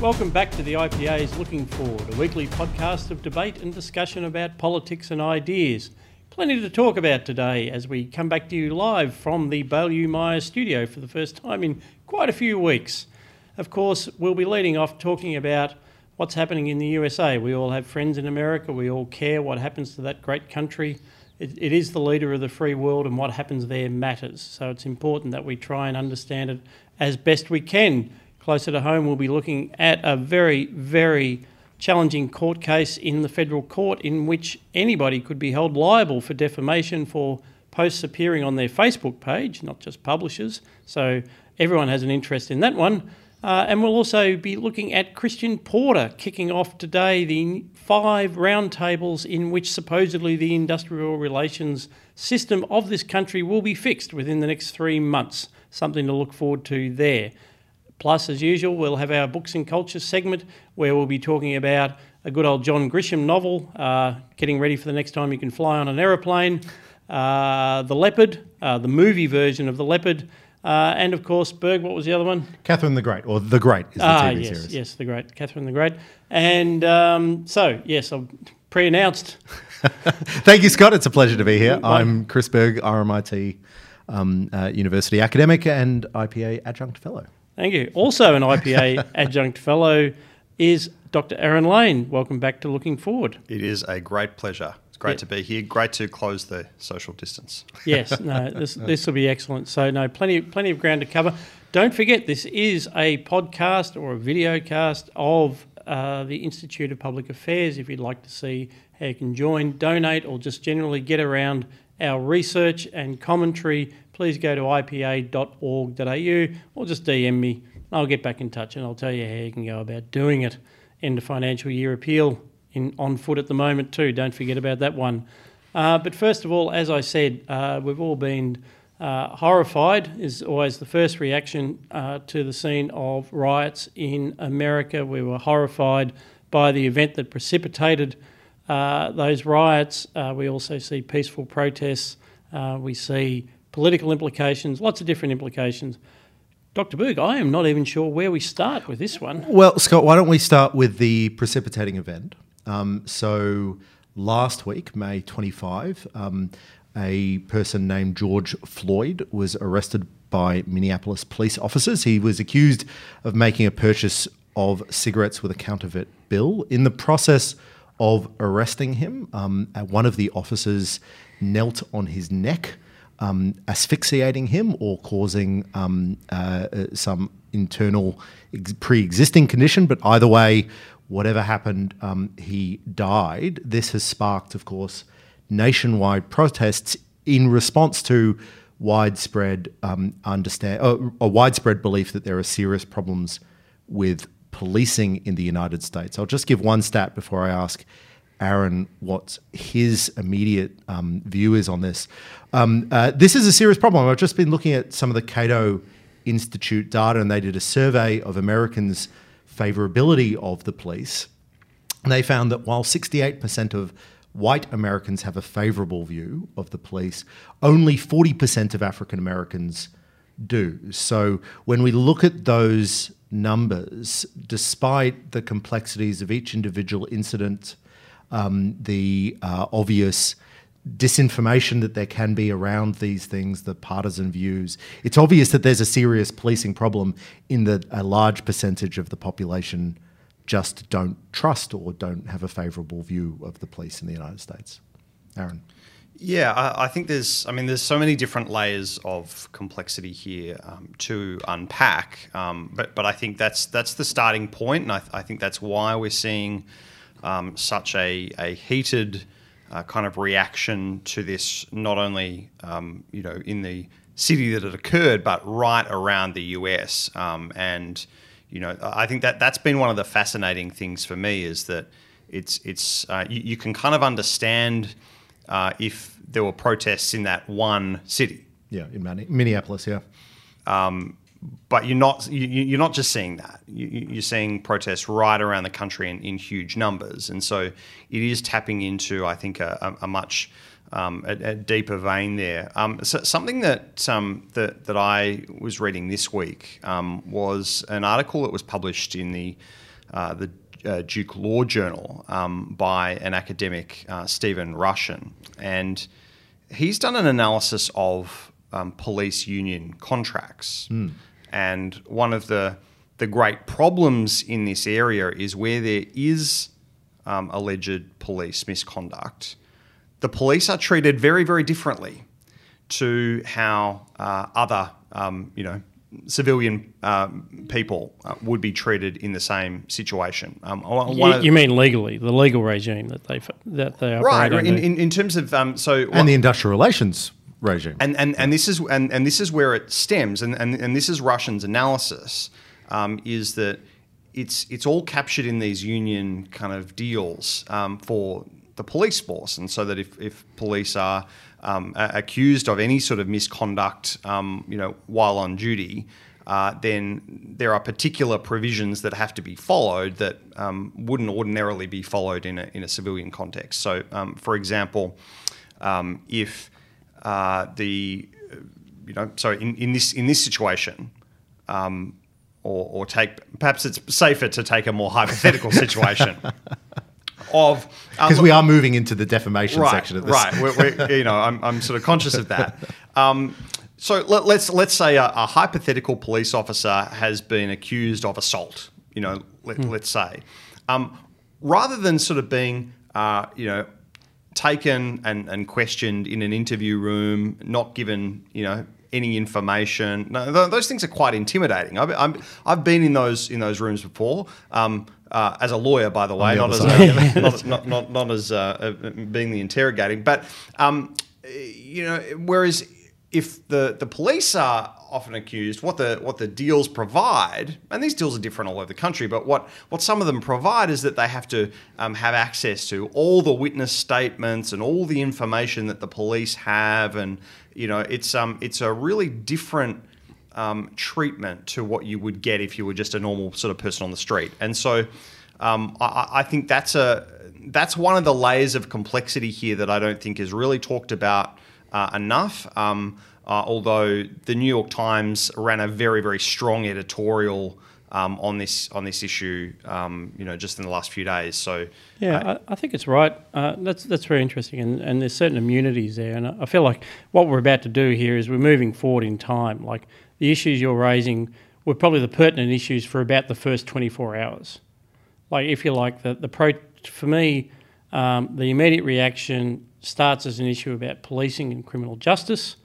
Welcome back to the IPA's Looking Forward, a weekly podcast of debate and discussion about politics and ideas. Plenty to talk about today as we come back to you live from the Beaulieu Meyer studio for the first time in quite a few weeks. Of course, we'll be leading off talking about what's happening in the USA. We all have friends in America, we all care what happens to that great country. It, it is the leader of the free world, and what happens there matters. So it's important that we try and understand it as best we can. Closer to home, we'll be looking at a very, very challenging court case in the federal court in which anybody could be held liable for defamation for posts appearing on their Facebook page, not just publishers. So everyone has an interest in that one. Uh, and we'll also be looking at Christian Porter kicking off today the five roundtables in which supposedly the industrial relations system of this country will be fixed within the next three months. Something to look forward to there. Plus, as usual, we'll have our books and culture segment where we'll be talking about a good old John Grisham novel, uh, getting ready for the next time you can fly on an aeroplane, uh, The Leopard, uh, the movie version of The Leopard, uh, and of course, Berg, what was the other one? Catherine the Great, or The Great is the ah, TV yes, series. yes, The Great, Catherine the Great. And um, so, yes, I've pre announced. Thank you, Scott. It's a pleasure to be here. I'm Chris Berg, RMIT um, uh, University academic and IPA adjunct fellow. Thank you. Also, an IPA adjunct fellow is Dr. Aaron Lane. Welcome back to Looking Forward. It is a great pleasure. It's great Yeah. to be here. Great to close the social distance. Yes, no, this this will be excellent. So no, plenty plenty of ground to cover. Don't forget, this is a podcast or a video cast of uh, the Institute of Public Affairs. If you'd like to see how you can join, donate, or just generally get around our research and commentary, please go to ipa.org.au or just DM me. I'll get back in touch and I'll tell you how you can go about doing it. End of financial year appeal in on foot at the moment too. Don't forget about that one. Uh, but first of all, as I said, uh, we've all been uh, horrified, is always the first reaction uh, to the scene of riots in America. We were horrified by the event that precipitated uh, those riots. Uh, we also see peaceful protests. We see political implications, lots of different implications. Dr. Berg, I am not even sure where we start with this one. Well, Scott, why don't we start with the precipitating event? Um, so last week, May 25, um, a person named George Floyd was arrested by Minneapolis police officers. He was accused of making a purchase of cigarettes with a counterfeit bill. In the process of arresting him, um, one of the officers knelt on his neck um, asphyxiating him or causing um, uh, uh, some internal ex- pre-existing condition. But either way, whatever happened, um, he died. This has sparked, of course, nationwide protests in response to widespread um, understand uh, a widespread belief that there are serious problems with policing in the United States. I'll just give one stat before I ask Aaron what his immediate um, view is on this. Um, uh, this is a serious problem. I've just been looking at some of the Cato Institute data, and they did a survey of Americans' favorability of the police. And they found that while 68% of white Americans have a favorable view of the police, only 40% of African Americans do. So when we look at those numbers, despite the complexities of each individual incident, um, the uh, obvious disinformation that there can be around these things, the partisan views, it's obvious that there's a serious policing problem in that a large percentage of the population just don't trust or don't have a favourable view of the police in the United States. Aaron. Yeah, I, I think there's. I mean, there's so many different layers of complexity here um, to unpack. Um, but but I think that's that's the starting point, and I, I think that's why we're seeing um, such a a heated uh, kind of reaction to this. Not only um, you know in the city that it occurred, but right around the US. Um, and you know, I think that that's been one of the fascinating things for me is that it's it's uh, you, you can kind of understand uh, if there were protests in that one city, Yeah, in Minneapolis, yeah. But you're not you, you're not just seeing that. You, you're seeing protests right around the country in, in huge numbers, and so it is tapping into I think a, a, much um, a, a, deeper vein there. Um, so something that, um, that that I was reading this week um, was an article that was published in the uh, the uh, Duke Law Journal um, by an academic, uh, Stephen Rushin, and he's done an analysis of um, police union contracts. Mm. And one of the the great problems in this area is where there is um, alleged police misconduct, the police are treated very, very differently to how uh, other, um, you know, civilian um, people uh, would be treated in the same situation. Um, you, you, mean legally, the legal regime that they that they right in, in, in, terms of um, so and the industrial relations regime, and and, and this is and, and this is where it stems, and and, and this is Rushin's analysis um, is that it's it's all captured in these union kind of deals um, for the police force, and so that if, if police are um, accused of any sort of misconduct, um, you know, while on duty, uh, then there are particular provisions that have to be followed that um, wouldn't ordinarily be followed in a in a civilian context. So, um, for example, um, if uh, the you know, so in, in this in this situation, um, or, or take perhaps it's safer to take a more hypothetical situation of because um, we are moving into the defamation right, section of this. Right, we're, we're, you know, I'm, I'm sort of conscious of that. Um, so let, us let's, let's say a, a, hypothetical police officer has been accused of assault. You know, let, us hmm. say, um, rather than sort of being, uh, you know, taken and, and questioned in an interview room, not given, you know, any information. No, those things are quite intimidating. I've, i have been in those in those rooms before. Um, uh, as a lawyer, by the way, the not, as not, not, not, not, as uh, being the interrogating, but um, you know, whereas if the, the police are often accused, what the what the deals provide, and these deals are different all over the country, but what, what some of them provide is that they have to um, have access to all the witness statements and all the information that the police have, and you know, it's um it's a really different um, treatment to what you would get if you were just a normal sort of person on the street, and so um, I, I think that's a that's one of the layers of complexity here that I don't think is really talked about uh, enough. Um, uh, although the New York Times ran a very very strong editorial um, on this on this issue, um, you know, just in the last few days. So yeah, uh, I, I, think it's right. Uh, that's that's very interesting, and, and there's certain immunities there, and I feel like what we're about to do here is we're moving forward in time. Like the issues you're raising were probably the pertinent issues for about the first 24 hours. Like if you like the the pro for me, um, the immediate reaction starts as an issue about policing and criminal justice.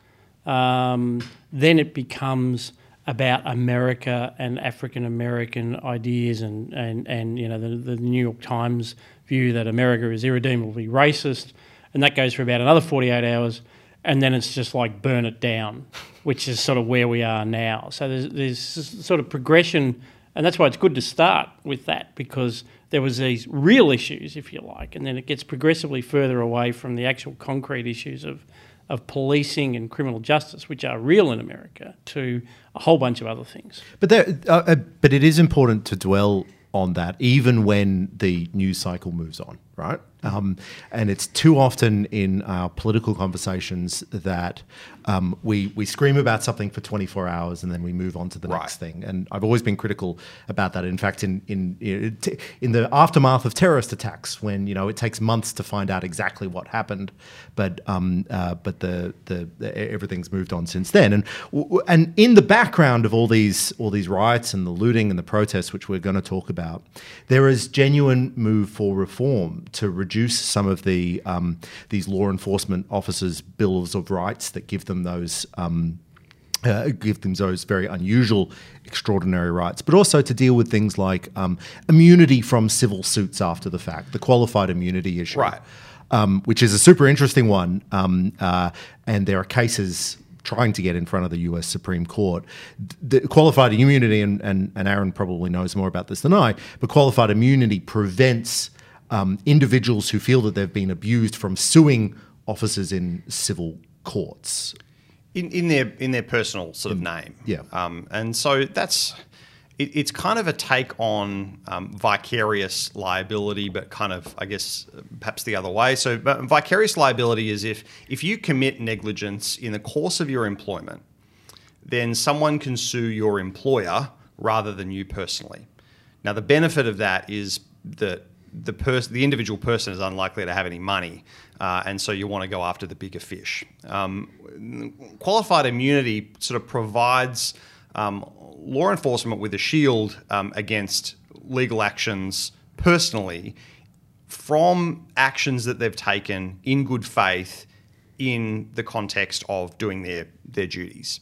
Um, then it becomes about America and African American ideas, and, and, and you know the, the New York Times view that America is irredeemably racist, and that goes for about another 48 hours, and then it's just like burn it down, which is sort of where we are now. So there's, there's sort of progression, and that's why it's good to start with that because there was these real issues, if you like, and then it gets progressively further away from the actual concrete issues of of policing and criminal justice, which are real in America, to a whole bunch of other things. But there, uh, uh, but it is important to dwell on that, even when the news cycle moves on, right? Um, and it's too often in our political conversations that um, we we scream about something for 24 hours and then we move on to the right. next thing. And I've always been critical about that. In fact, in in in the aftermath of terrorist attacks, when you know it takes months to find out exactly what happened, but um, uh, but the, the, the everything's moved on since then. And and in the background of all these all these riots and the looting and the protests, which we're going to talk about, there is genuine move for reform to reduce some of the um, these law enforcement officers' bills of rights that give them those. Um, uh, give them those very unusual, extraordinary rights, but also to deal with things like um, immunity from civil suits after the fact, the qualified immunity issue, right? Um, which is a super interesting one, um, uh, and there are cases trying to get in front of the US Supreme Court. The qualified immunity, and, and, and Aaron probably knows more about this than I, but qualified immunity prevents um, individuals who feel that they've been abused from suing officers in civil courts. In, in their in their personal sort of name, yeah, um, and so that's it, it's kind of a take on um, vicarious liability, but kind of, I guess, perhaps the other way. So, vicarious liability is if if you commit negligence in the course of your employment, then someone can sue your employer rather than you personally. Now, the benefit of that is that the person, the individual person, is unlikely to have any money, uh, and so you want to go after the bigger fish. Um, qualified immunity sort of provides um, law enforcement with a shield um, against legal actions personally from actions that they've taken in good faith in the context of doing their their duties.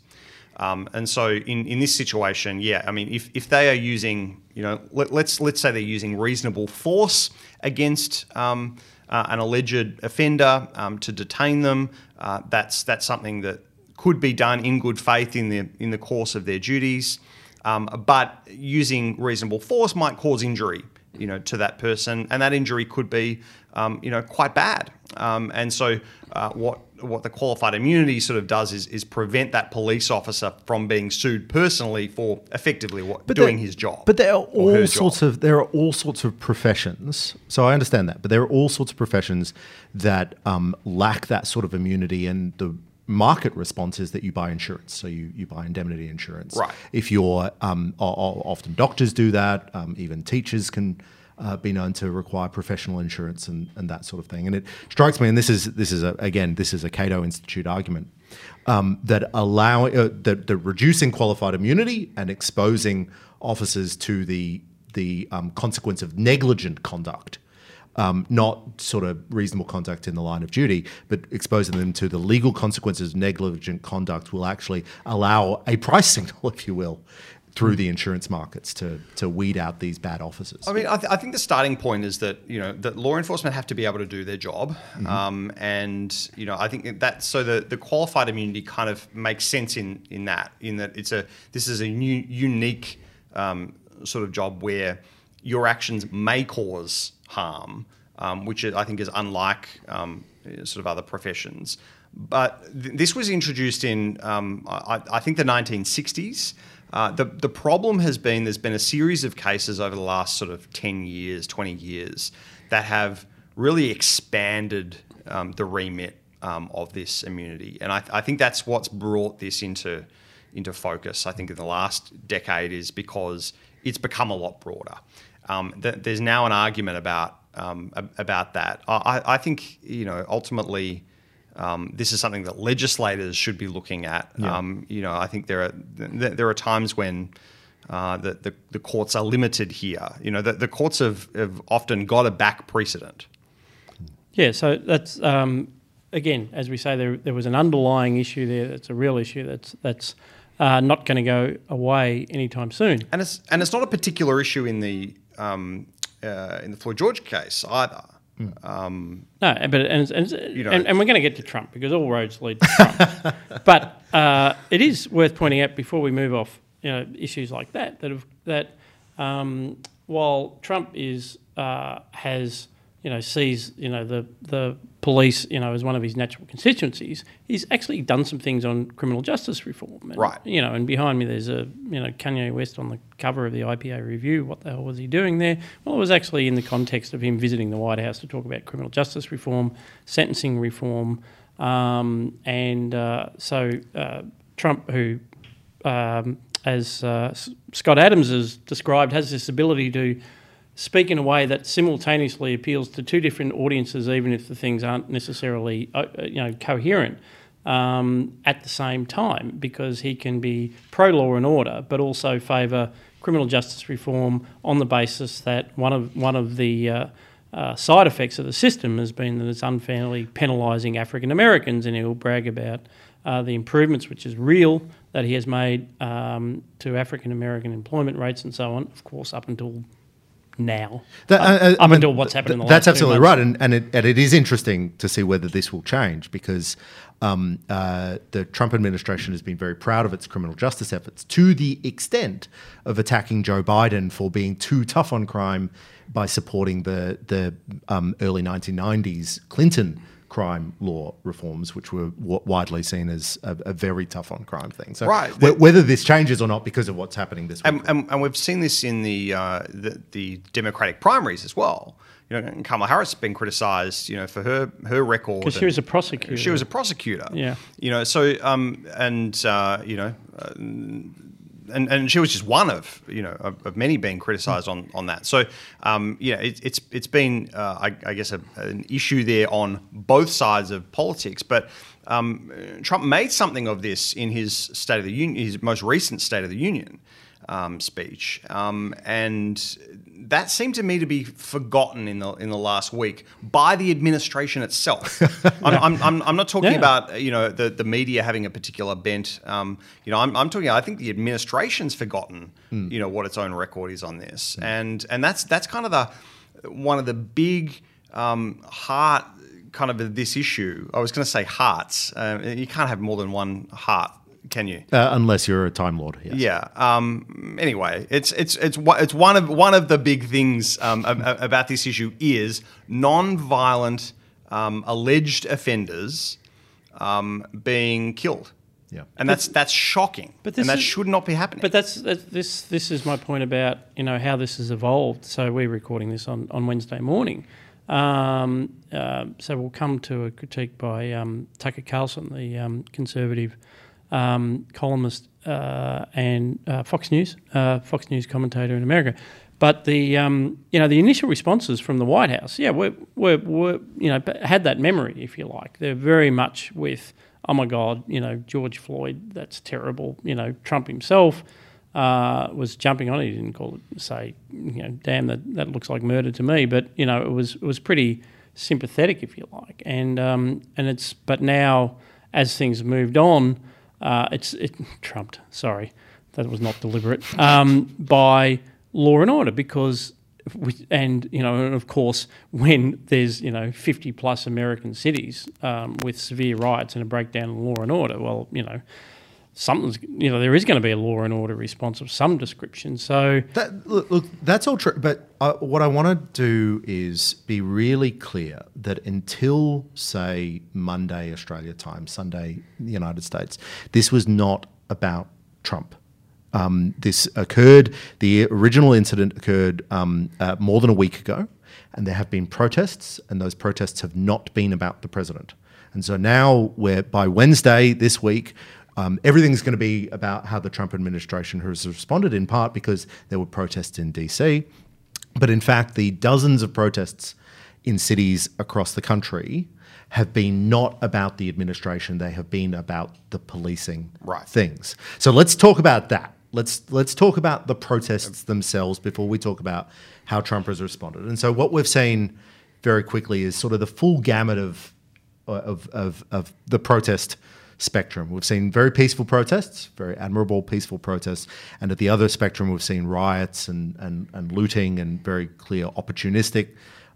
Um, and so in, in this situation, yeah, I mean, if, if they are using, you know, let, us let's, let's say they're using reasonable force against um, uh, an alleged offender um, to detain them, uh, that's that's something that could be done in good faith in the in the course of their duties. Um, but using reasonable force might cause injury, you know, to that person, and that injury could be, um, you know, quite bad. Um, and so, uh, what what the qualified immunity sort of does is, is prevent that police officer from being sued personally for effectively what, but doing his job. But there are all sorts job. of there are all sorts of professions. So I understand that, but there are all sorts of professions that um, lack that sort of immunity, and the market response is that you buy insurance. So you, you buy indemnity insurance. Right. If you're um, often doctors do that, um, even teachers can uh, be known to require professional insurance and, and that sort of thing. And it strikes me, and this is this is a, again this is a Cato Institute argument um, that allow uh, that, that reducing qualified immunity and exposing officers to the the um, consequence of negligent conduct. Um, not sort of reasonable conduct in the line of duty, but exposing them to the legal consequences of negligent conduct will actually allow a price signal, if you will, through the insurance markets to to weed out these bad officers? I mean, I, th- I, think the starting point is that you know that law enforcement have to be able to do their job, mm-hmm. um, and you know I think that so the the qualified immunity kind of makes sense in in that in that it's a this is a new, unique um, sort of job where your actions may cause harm, um, which I think is unlike um, sort of other professions. But th- this was introduced in um, I, I think the 1960s. Uh, the, the problem has been there's been a series of cases over the last sort of 10 years, 20 years, that have really expanded um, the remit um, of this immunity. And I, I, think that's what's brought this into, into focus, I think, in the last decade, is because it's become a lot broader. Um, th- there's now an argument about, um, about that. I, I think, you know, ultimately, um, this is something that legislators should be looking at. Yeah. Um, you know, I think there are there are times when uh, the, the, the courts are limited here. You know, the, the courts have, have often got a back precedent. Yeah, so that's um, again, as we say, there there was an underlying issue there. That's a real issue. That's that's uh, not going to go away anytime soon. And it's and it's not a particular issue in the um, uh, in the Floyd George case either. Um, no, but and, and, you know, and, and, we're going to get to Trump because all roads lead to Trump. but uh, it is worth pointing out before we move off, you know, issues like that that have, that um, while Trump is uh, has you know, sees you know the the police you know as one of his natural constituencies, he's actually done some things on criminal justice reform. And, right. You know, and behind me there's a you know Kanye West on the cover of the IPA review. What the hell was he doing there? Well, it was actually in the context of him visiting the White House to talk about criminal justice reform, sentencing reform, um, and uh, so uh, Trump, who um, as uh, Scott Adams has described, has this ability to speak in a way that simultaneously appeals to two different audiences, even if the things aren't necessarily uh, uh, you know coherent. Um, at the same time, because he can be pro law and order, but also favour criminal justice reform on the basis that one of one of the uh, uh, side effects of the system has been that it's unfairly penalising African Americans, and he'll brag about uh, the improvements, which is real, that he has made um, to African American employment rates and so on. Of course, up until now. That, uh, uh, up until what's happened in the That's absolutely right, and and it, and it is interesting to see whether this will change because um, uh, the Trump administration has been very proud of its criminal justice efforts to the extent of attacking Joe Biden for being too tough on crime by supporting the the um, early 1990s Clinton crime law reforms, which were w- widely seen as a, a, very tough on crime thing. So, right. w- whether this changes or not because of what's happening this week, and, and, and we've seen this in the, uh, the, the Democratic primaries as well. You know, Kamala Harris has been criticised, you know, for her her record. Because she was a prosecutor. She was a prosecutor. Yeah. You know, so um, and uh, you know, uh, and, and she was just one of you know of, of many being criticised on on that. So um, yeah, it, it's it's been uh, I, I, guess a, an issue there on both sides of politics, but. Um, Trump made something of this in his State of the Union, his most recent State of the Union um, speech, um, and that seemed to me to be forgotten in the in the last week by the administration itself. I'm, I'm, I'm, I'm, not talking yeah. about you know the, the media having a particular bent. Um, you know, I'm, I'm talking. I think the administration's forgotten. Mm. You know what its own record is on this, mm. and and that's that's kind of the one of the big um, heart kind of this issue. I was going to say hearts. Uh, you can't have more than one heart can you? Uh, unless you're a Time Lord. Yes. Yeah. Um, anyway, it's it's it's it's one of one of the big things um, about this issue is non-violent um, alleged offenders um, being killed. Yeah. And that's that's shocking. But and that is, should not be happening. But that's, that's this this is my point about you know how this has evolved. So we're recording this on, on Wednesday morning. Um, uh, so we'll come to a critique by um, Tucker Carlson, the um, conservative um, columnist uh, and uh, Fox News, uh, Fox News commentator in America. But the um, you know the initial responses from the White House, yeah, were, were, were you know had that memory, if you like. They're very much with, oh my God, you know George Floyd, that's terrible. You know Trump himself uh, was jumping on it. He didn't call it say, you know, damn that that looks like murder to me. But you know it was it was pretty sympathetic, if you like. And um, and it's but now as things moved on. Uh, it's it trumped. Sorry, that was not deliberate. Um, by law and order because. We, and you know, and of course, when there's you know 50 plus American cities um, with severe riots and a breakdown in law and order, well, you know, something's you know there is going to be a law and order response of some description. So that, look, look, that's all true. But uh, what I want to do is be really clear that until say Monday Australia time, Sunday the United States, this was not about Trump. Um, this occurred. The original incident occurred um, uh, more than a week ago, and there have been protests, and those protests have not been about the president. And so now we're by Wednesday this week, um, everything's going to be about how the Trump administration has responded, in part because there were protests in DC. But in fact, the dozens of protests in cities across the country have been not about the administration, they have been about the policing right. things. So let's talk about that. Let's let's talk about the protests themselves before we talk about how Trump has responded. And so what we've seen very quickly is sort of the full gamut of of of, of the protest spectrum. We've seen very peaceful protests, very admirable peaceful protests, and at the other spectrum, we've seen riots and, and, and looting and very clear opportunistic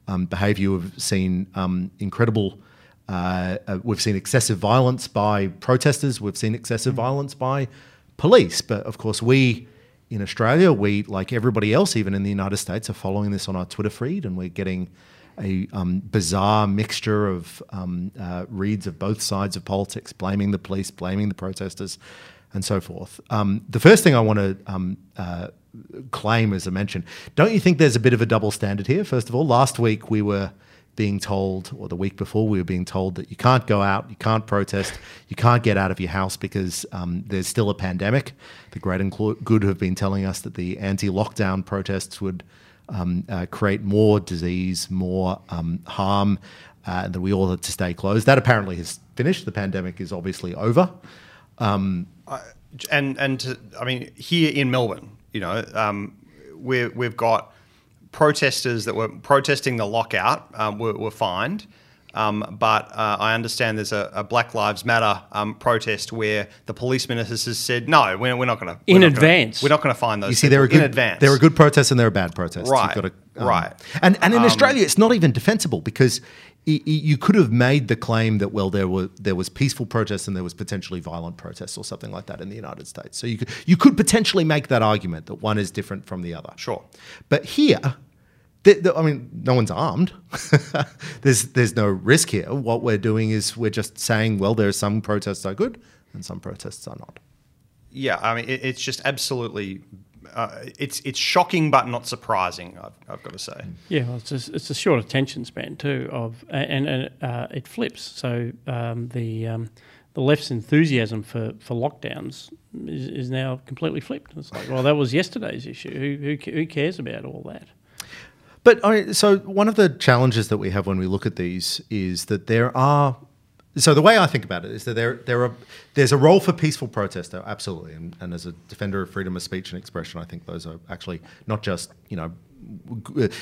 um, behaviour. We've seen um, incredible. Uh, uh, we've seen excessive violence by protesters. We've seen excessive mm-hmm. violence by police. But of course, we in Australia, we like everybody else, even in the United States, are following this on our Twitter feed, and we're getting a um, bizarre mixture of um, uh, reads of both sides of politics, blaming the police, blaming the protesters, and so forth. Um, the first thing I want to um, uh, claim, as I mentioned, don't you think there's a bit of a double standard here? First of all, last week we were being told, or the week before, we were being told that you can't go out, you can't protest, you can't get out of your house because um, there's still a pandemic. The great and good have been telling us that the anti lockdown protests would um, uh, create more disease, more um, harm, uh, and that we all had to stay closed. That apparently has finished. The pandemic is obviously over. Um, and and to, I mean, here in Melbourne, you know, um, we we've got protesters that were protesting the lockout um, were, were fined. Um, but uh, I understand there's a, a Black Lives Matter um, protest where the police minister has said, no, we're, we're not going to. In advance. Gonna, we're not going to find those. You see, there are good, in advance. There are good protests and there are bad protests. Right. To, um, right. And, and in um, Australia, it's not even defensible because you could have made the claim that well there were there was peaceful protests and there was potentially violent protests or something like that in the United States. So you could you could potentially make that argument that one is different from the other. Sure. But here th- th- I mean, no one's armed. there's there's no risk here. What we're doing is we're just saying, well, there are some protests are good and some protests are not. Yeah, I mean, it, it's just absolutely. Uh, it's it's shocking but not surprising. I've, I've got to say. Yeah, well, it's a, it's a short attention span too. Of and, and uh, it flips. So um, the um, the left's enthusiasm for, for lockdowns is, is now completely flipped. It's like, well, that was yesterday's issue. Who, who, who cares about all that? But I so one of the challenges that we have when we look at these is that there are. So the way I think about it is that there there are there's a role for peaceful protest, though, absolutely. And, and as a defender of freedom of speech and expression, I think those are actually not just you know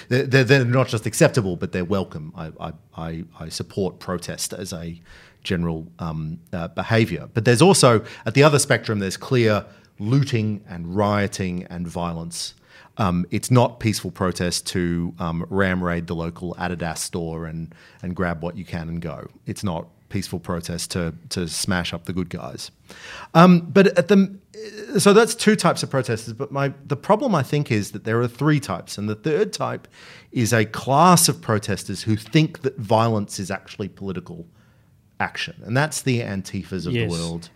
they're, they're not just acceptable, but they're welcome. I, I, I support protest as a general um, uh, behaviour. But there's also, at the other spectrum, there's clear looting and rioting and violence. Um, it's not peaceful protest to um, ram raid the local Adidas store and, and grab what you can and go. It's not peaceful protest to, to smash up the good guys. Um, but at the so that's two types of protesters. But my the problem I think is that there are three types, and the third type is a class of protesters who think that violence is actually political action, and that's the Antifas of yes. the world.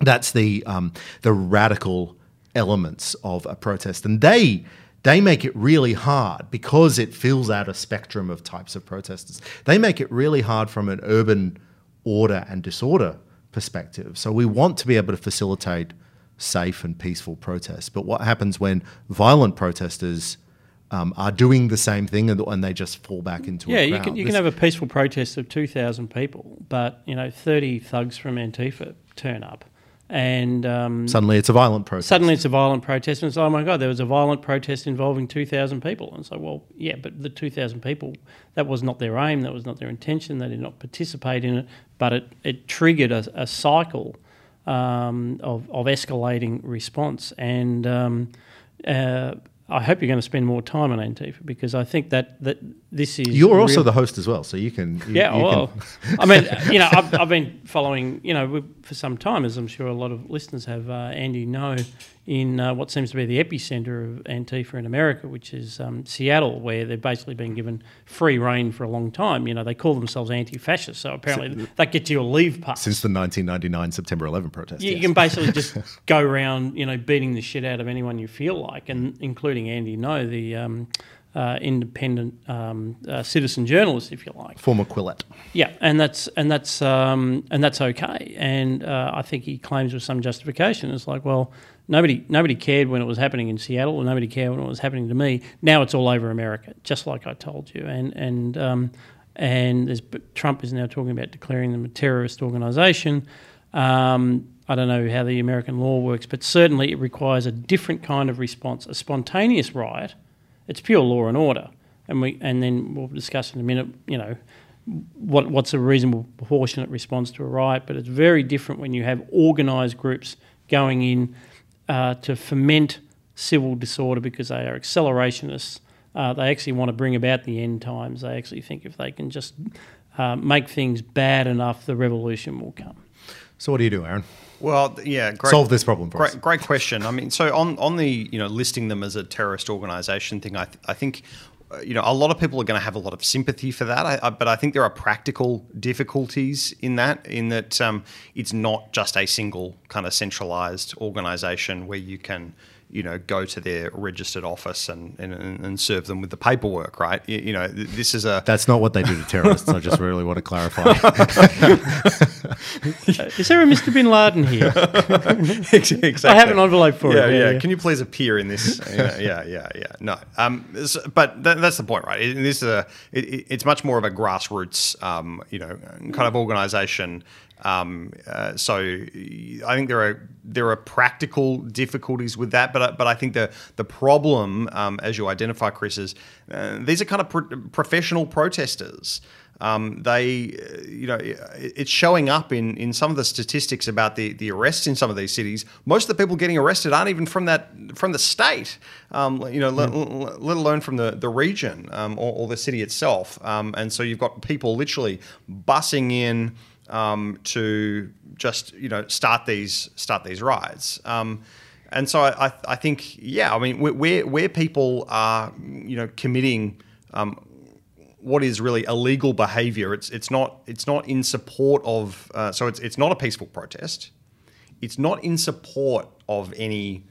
That's the um, the radical elements of a protest, and they they make it really hard because it fills out a spectrum of types of protesters. They make it really hard from an urban order and disorder perspective. So we want to be able to facilitate safe and peaceful protests. But what happens when violent protesters um, are doing the same thing and, and, they just fall back into yeah, you can you this can have a peaceful protest of two thousand people, but you know thirty thugs from Antifa turn up, and um, suddenly it's a violent protest. Suddenly it's a violent protest, and it's oh my god, there was a violent protest involving two thousand people, and so well, yeah, but the two thousand people that was not their aim, that was not their intention, they did not participate in it, but it it triggered a, a cycle um, of of escalating response, and um, uh, I hope you're going to spend more time on Antifa because I think that, that this is. You're also real... the host as well, so you can. You, yeah, you well, can... I mean, you know, I've, I've, been following, you know, for some time, as I'm sure a lot of listeners have. Uh, Andy Ngo in uh, what seems to be the epicenter of Antifa in America, which is um, Seattle, where they've basically been given free reign for a long time. You know, they call themselves anti-fascist, so apparently that gets you a leave pass. Since the 1999 September 11 protest, you, yes. can basically just go around, you know, beating the shit out of anyone you feel like, and including Andy Ngo, the um, uh, independent um, uh, citizen journalist, if you like. Former Quillette. Yeah, and that's and that's um, and that's okay. And uh, I think he claims with some justification. It's like, well, nobody nobody cared when it was happening in Seattle, or nobody cared when it was happening to me. Now it's all over America, just like I told you. And and um, and there's, Trump is now talking about declaring them a terrorist organisation. Um, I don't know how the American law works, but certainly it requires a different kind of response. A spontaneous riot it's pure law and order, and we and then we'll discuss in a minute. You know, what what's a reasonable proportionate response to a riot, but it's very different when you have organised groups going in uh, to foment civil disorder because they are accelerationists. Uh, they actually want to bring about the end times. They actually think if they can just uh, make things bad enough, the revolution will come. So, what do you do, Aaron? Well, yeah, great, solve this problem. great, us. great question. I mean, so on on the you know listing them as a terrorist organisation thing, I th- I think you know a lot of people are going to have a lot of sympathy for that. I, I, but I think there are practical difficulties in that. In that um, it's not just a single kind of centralised organisation where you can you know, go to their registered office and, and, and serve them with the paperwork, right? You, you know, this is a. That's not what they do to terrorists. I just really want to clarify. is there a Mr. Bin Laden here? exactly. I have an envelope for yeah, it. Yeah, yeah. Can you please appear in this? yeah, yeah, yeah, yeah. No. Um, so, but that, that's the point, right? It, this is a. It, it's much more of a grassroots, um, you know, kind of organisation um, uh, so I think there are there are practical difficulties with that, but but I think the the problem, um, as you identify, Chris, is uh, these are kind of pro- professional protesters. Um, they, uh, you know, it's showing up in, in some of the statistics about the, the arrests in some of these cities. Most of the people getting arrested aren't even from that from the state, um, you know, let, let, alone from the the region um, or, or, the city itself. Um, and so you've got people literally bussing in um, to just you know start these start these riots. Um, and so I, I, I think, yeah, I mean, where- where people are, you know, committing um, what is really illegal behaviour, it's it's not it's not in support of. Uh, so it's it's not a peaceful protest. It's not in support of any,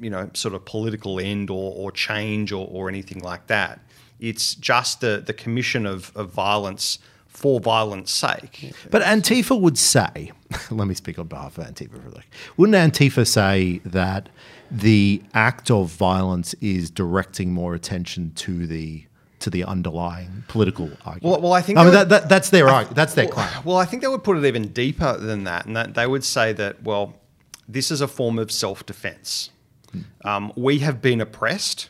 you know, sort of political end or, or change or, or anything like that. It's just the the commission of, of violence for violence sake. But Antifa would say, let me speak on behalf of Antifa for a sec. Wouldn't Antifa say that the act of violence is directing more attention to the to the underlying political argument? Well- well, I think I mean they that, that, that's their arg- that's their well, claim. Well, I think they would put it even deeper than that, and that they would say that well, this is a form of self-defense. Um, we have been oppressed,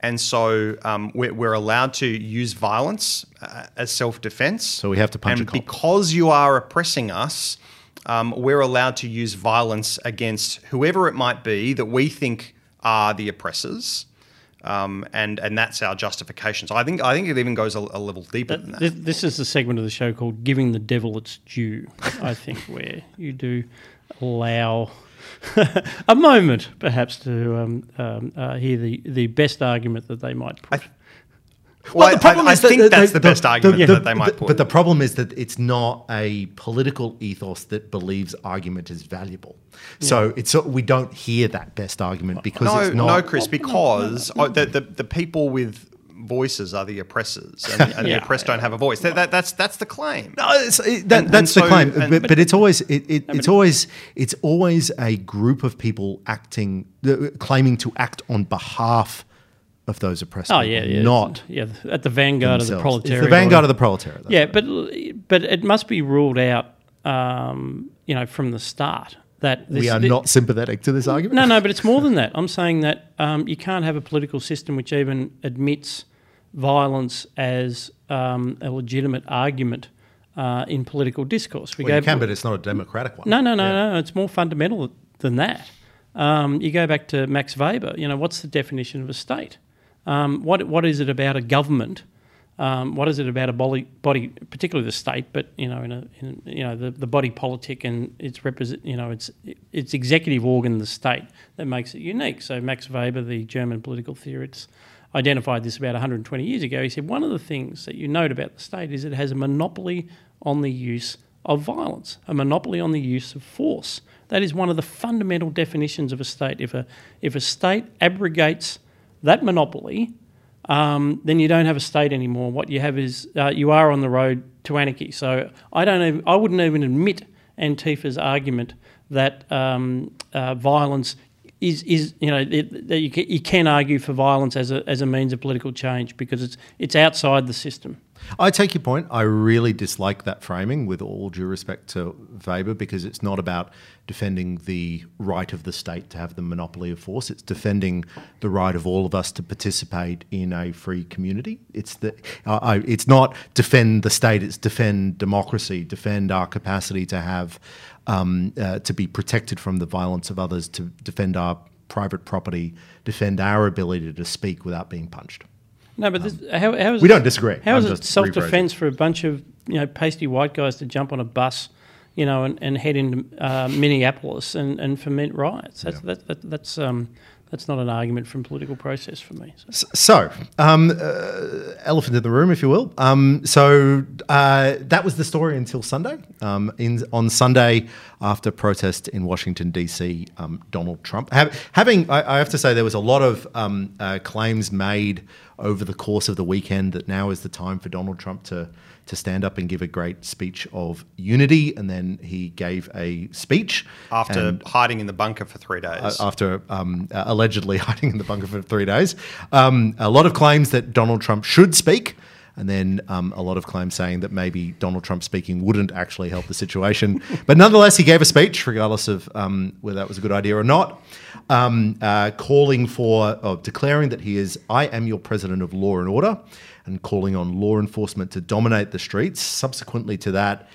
and so um, we're, we're allowed to use violence uh, as self-defense. So we have to punch and a cop. because you are oppressing us, um, we're allowed to use violence against whoever it might be that we think are the oppressors. Um, and and that's our justification. So I think I think it even goes a, a level deeper than that. This, this is the segment of the show called "Giving the Devil Its Due." I think where you do allow a moment, perhaps, to um, um, uh, hear the, the best argument that they might put. Well, I, I, I that think the- that's the, the- best argument the- that they the- might put. But the problem is that it's not a political ethos that believes argument is valuable. So it's we don't hear that best argument because no, it's not. no, Chris, because oh, the, the the people with voices are the oppressors, and, and Yeah. the oppressed don't have a voice. That, that, that's that's the claim. No, it's, it, that, And- that's and the so- claim, and- but, but- but it's always it, it, it's always it's always a group of people acting, uh, claiming to act on behalf of those oppressed. oh yeah, yeah, not yeah, at the vanguard of the proletariat. It's the vanguard of the proletariat. Yeah, right. but but it must be ruled out, um, you know, from the start that this, we are not sympathetic to this argument. No, no, but it's more than that. I'm saying that um, you can't have a political system which even admits violence as um, a legitimate argument uh, in political discourse. We Well, you can, but it's not a democratic one. no, no, no, Yeah. no. It's more fundamental than that. Um, you go back to Max Weber. You know, what's the definition of a state? Um, what what is it about a government? Um, what is it about a body, body, particularly the state, but you know, in a, in, you know, the, the body politic and its represent, you know, its its executive organ, the state, that makes it unique. So Max Weber, the German political theorist, identified this about 120 years ago. He said one of the things that you note about the state is it has a monopoly on the use of violence, a monopoly on the use of force. That is one of the fundamental definitions of a state. If a if a state abrogates that monopoly, um, then you don't have a state anymore. What you have is uh, you are on the road to anarchy. So I don't even, I wouldn't even admit Antifa's argument that um, uh, violence is is you know you can, you can argue for violence as a as a means of political change because it's it's outside the system. I take your point. I really dislike that framing, with all due respect to Weber, because it's not about defending the right of the state to have the monopoly of force. It's defending the right of all of us to participate in a free community. It's the, uh, I, it's not defend the state. It's defend democracy, defend our capacity to have, um, uh, to be protected from the violence of others, to defend our private property, defend our ability to speak without being punched. No, but this, how, how is we it- don't disagree. How I'm is it self defence for a bunch of you know pasty white guys to jump on a bus, you know, and, and head into uh, Minneapolis and, and foment riots? That's that, that, that's um, that's not an argument from political process for me. So. So, um, uh, elephant in the room, if you will. Um, so uh, that was the story until Sunday. Um, in, on Sunday, after protest in Washington D.C., um, Donald Trump have, having I, I have to say there was a lot of um, uh, claims made over the course of the weekend that now is the time for Donald Trump to to stand up and give a great speech of unity, and then he gave a speech After and- hiding in the bunker for three days. uh, after um, uh, allegedly hiding in the bunker for three days. Um, a lot of claims that Donald Trump should speak, and then um, a lot of claims saying that maybe Donald Trump speaking wouldn't actually help the situation. but nonetheless, he gave a speech, regardless of um, whether that was a good idea or not, um, uh, calling for, uh, declaring that he is, I am your president of law and order, and calling on law enforcement to dominate the streets. Subsequently to that,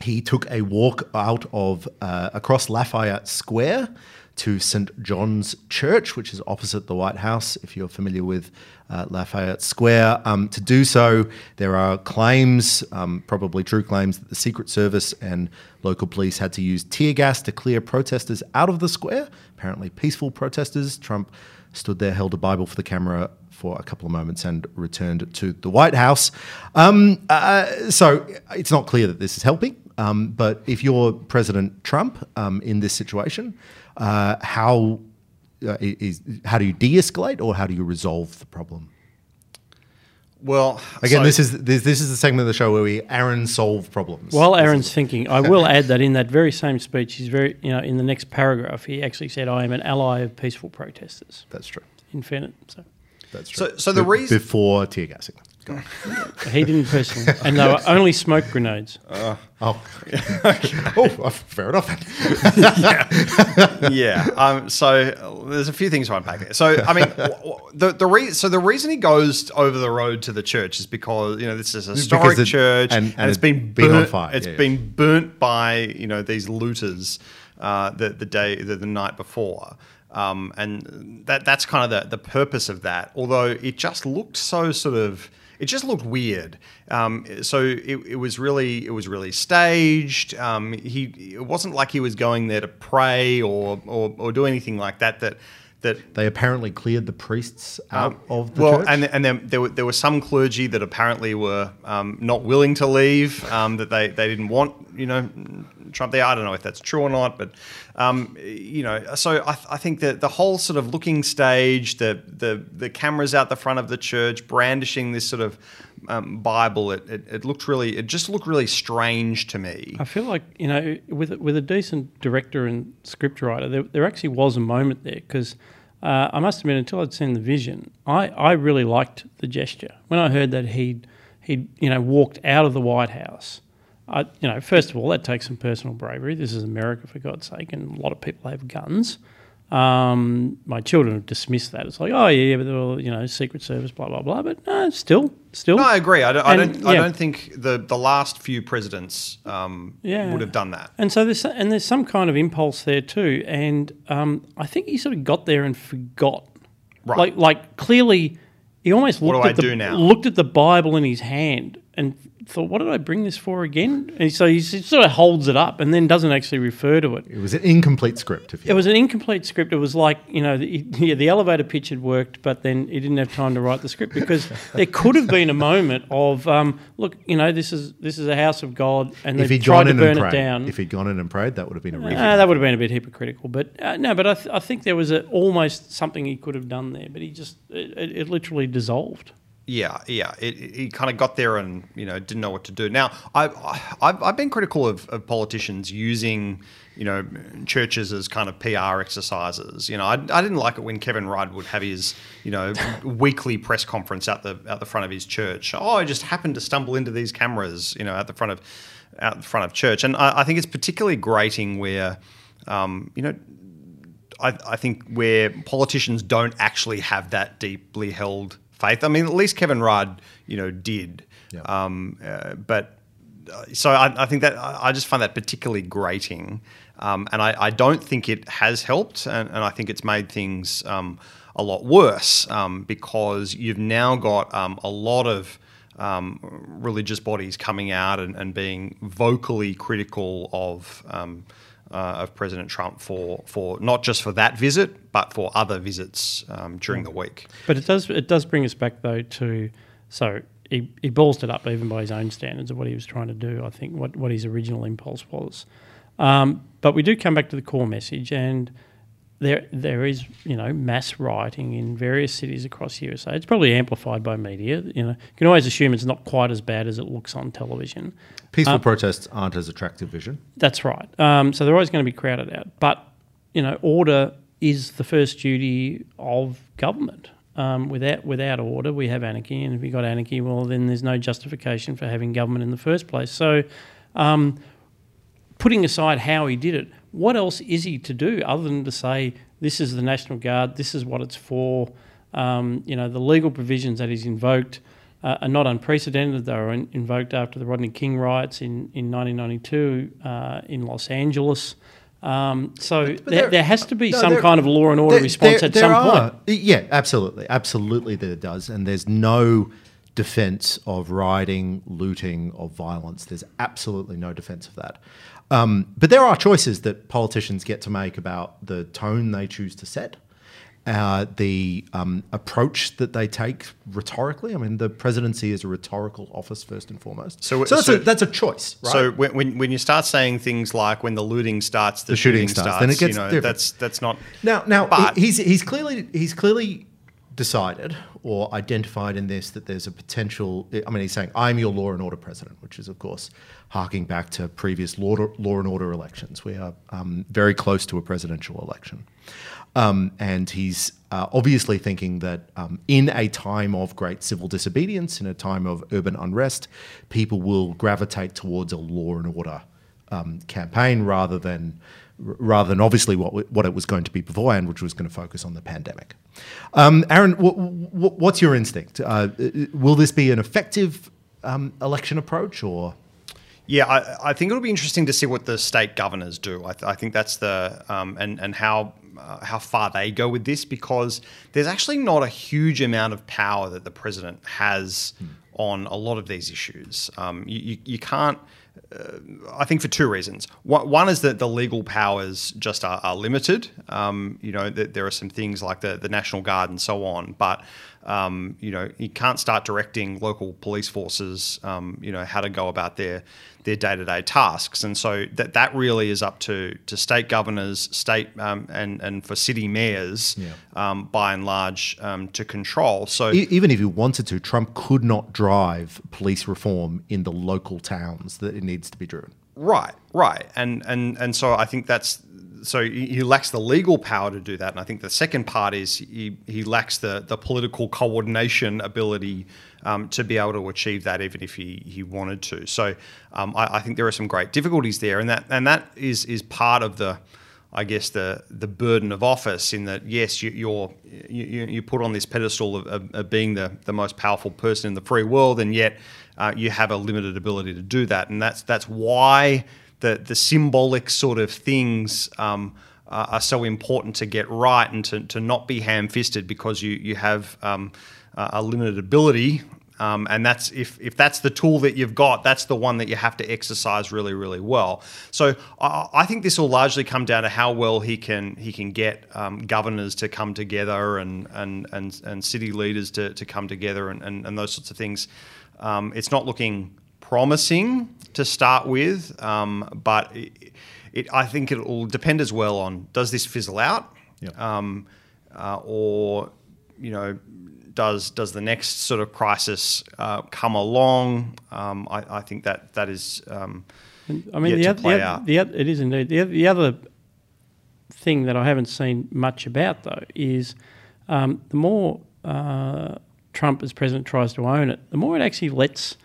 he took a walk out of uh, across Lafayette Square to St. John's Church, which is opposite the White House, if you're familiar with uh, Lafayette Square. Um, to do so, there are claims, um, probably true claims, that the Secret Service and local police had to use tear gas to clear protesters out of the square, apparently peaceful protesters. Trump stood there, held a Bible for the camera for a couple of moments, and returned to the White House. Um, uh, so it's not clear that this is helping. Um, but if you're President Trump um, in this situation, uh, how uh, is how do you de-escalate or how do you resolve the problem? Well, Again, so- this is this, this is the segment of the show where we Aaron solve problems. While Aaron's thinking, I will add that in that very same speech, he's very, you know, in the next paragraph, he actually said, "I am an ally of peaceful protesters." that's true. In fairness, so That's true. So- so the Be- reason- before tear gassing. Go he didn't personally, and they were only smoke grenades. Oh, oh, fair enough. yeah. Um, so uh, there's a few things to unpack there. So I mean, w- w- the the re- so the reason he goes over the road to the church is because you know this is a historic it- church and- and, and it's it's been been on burnt, fire, It's yeah, yeah. been burnt by you know these looters uh, the the day the, the night before. Um, and that that's kind of the, the purpose of that. Although it just looked so sort of it just looked weird. Um, so it, it was really it was really staged. Um, he it wasn't like he was going there to pray or, or or do anything like that. That that They apparently cleared the priests out of the well, church. and and then there were, there were some clergy that apparently were um, not willing to leave. Um, that they, they didn't want you know Trump there. I don't know if that's true or not, but um, you know. So I, I think that the whole sort of looking stage, the the the cameras out the front of the church, brandishing this sort of um, Bible, it, it it looked really it just looked really strange to me. I feel like you know, with with a decent director and scriptwriter, there, there actually was a moment there because uh, I must admit, until I'd seen the vision, I, I really liked the gesture when I heard that he'd he'd you know walked out of the White House. I, you know, first of all, that takes some personal bravery. This is America, for God's sake, and a lot of people have guns. Um, my children have dismissed that. It's like, oh yeah, but they're all, you know, Secret Service, blah blah blah. But no, still, still. No, I agree. I don't. I don't, I don't think the, the last few presidents um, Yeah. would have done that. And so there's and there's some kind of impulse there too, and um, I think he sort of got there and forgot. Right. Like like clearly, he almost What looked do at I the do now? looked at the Bible in his hand and thought, "What did I bring this for again?" And so he sort of holds it up and then doesn't actually refer to it. it was an incomplete script. If you It was an incomplete script. It was like you know, the, yeah, the elevator pitch had worked, but then he didn't have time to write the script because there could have been a moment of, um, look, you know, this is this is a house of God, and if they tried to burn and it prayed, down. if he'd gone in and prayed, that would have been a Uh, that would have been a bit hypocritical, but uh, no. But I, th- I think there was a, almost something he could have done there, but he just it, it, it literally dissolved. Yeah, yeah. It, it, he kind of got there and you know didn't know what to do. Now, I, I've, I've been critical of, of politicians using you know churches as kind of PR exercises. You know, I, I didn't like it when Kevin Rudd would have his you know weekly press conference at the out the front of his church. Oh, I just happened to stumble into these cameras, you know, at the front of out the front of church, and I, I think it's particularly grating where um, you know I, I think where politicians don't actually have that deeply held faith. I mean, at least Kevin Rudd, you know, did. Yeah. Um, uh, but uh, so I, I think that I just find that particularly grating, um, and I, I don't think it has helped, and, and I think it's made things um, a lot worse um, because you've now got um, a lot of um, religious bodies coming out and, and being vocally critical of. Um, of President Trump for, for not just for that visit, but for other visits um, during the week. But it does it does bring us back though to so he, he ballsed it up even by his own standards of what he was trying to do. I think what what his original impulse was. Um, but we do come back to the core message, and there there is you know mass rioting in various cities across the USA. It's probably amplified by media. You know, you can always assume it's not quite as bad as it looks on television. Peaceful Um, protests aren't as attractive vision. That's right. Um, so they're always going to be crowded out. But, you know, order is the first duty of government. Um, without without order, we have anarchy, and if you've got anarchy, well, then there's no justification for having government in the first place. So, um, putting aside how he did it, what else is he to do other than to say this is the National Guard, this is what it's for? Um, you know, the legal provisions that he's invoked uh, are not unprecedented. They were in, invoked after the Rodney King riots in, in 1992 uh, in Los Angeles. Um, so there, there- there has to be no, some there- kind of law and order There- response there- at there some are. point. Yeah, absolutely, absolutely, that it does. And there's no defense of rioting, looting, or violence. There's absolutely no defense of that. Um, but there are choices that politicians get to make about the tone they choose to set. Uh, the um, approach that they take rhetorically. I mean, the presidency is a rhetorical office first and foremost. So- so, that's, so- a, that's a choice, right? So when, when when you start saying things like when the looting starts, the, The shooting shooting, starts, starts, then it gets you know, different. that's that's not Now, now But- he's he's clearly he's clearly decided or identified in this that there's a potential. I mean, he's saying, "I'm your law and order president," which is, of course, harking back to previous law, law and order elections. We are um, very close to a presidential election, um, and he's uh, obviously thinking that um, in a time of great civil disobedience, in a time of urban unrest, people will gravitate towards a law and order um, campaign rather than rather than obviously what what it was going to be beforehand, which was going to focus on the pandemic. Um, Aaron, wh- wh- what's your instinct? Uh, will this be an effective um, election approach, or Yeah, I, I think it'll be interesting to see what the state governors do. I, th- I think that's the um, and and how uh, how far they go with this because there's actually not a huge amount of power that the president has on a lot of these issues. Um, you, you you can't. Uh, I think for two reasons. One, is that the legal powers just are, are limited. Um, you know, there are some things like the, the National Guard and so on, but um, you know, you can't start directing local police forces, um, you know, how to go about their their day to day tasks, and so that that really is up to to state governors, state um, and and for city mayors, Yeah. um, by and large, um, to control. So e- even if he wanted to, Trump could not drive police reform in the local towns that it needs to be driven. Right, right, and and and so I think that's so he lacks the legal power to do that, and I think the second part is he he lacks the the political coordination ability um, to be able to achieve that, even if he he wanted to. So um, I, I think there are some great difficulties there, and that and that is is part of the. I guess the the burden of office in that yes you, you're you, you you put on this pedestal of, of, of being the, the most powerful person in the free world and yet uh, you have a limited ability to do that and that's that's why the the symbolic sort of things um, are are so important to get right and to, to not be ham-fisted because you you have um, a a limited ability um, and that's if, if that's the tool that you've got, that's the one that you have to exercise really, really well. So I, I think this will largely come down to how well he can he can get um, governors to come together and and and, and city leaders to, to come together and, and, and those sorts of things. Um, it's not looking promising to start with, um, but it, it, I think it will depend as well on does this fizzle out, Yep. um, uh, or you know does does the next sort of crisis uh, come along? Um, I, I think that that is um, I mean, the other, play the, out. other, the other, it is indeed. The the other thing that I haven't seen much about, though, is um, the more uh, Trump as president tries to own it, the more it actually lets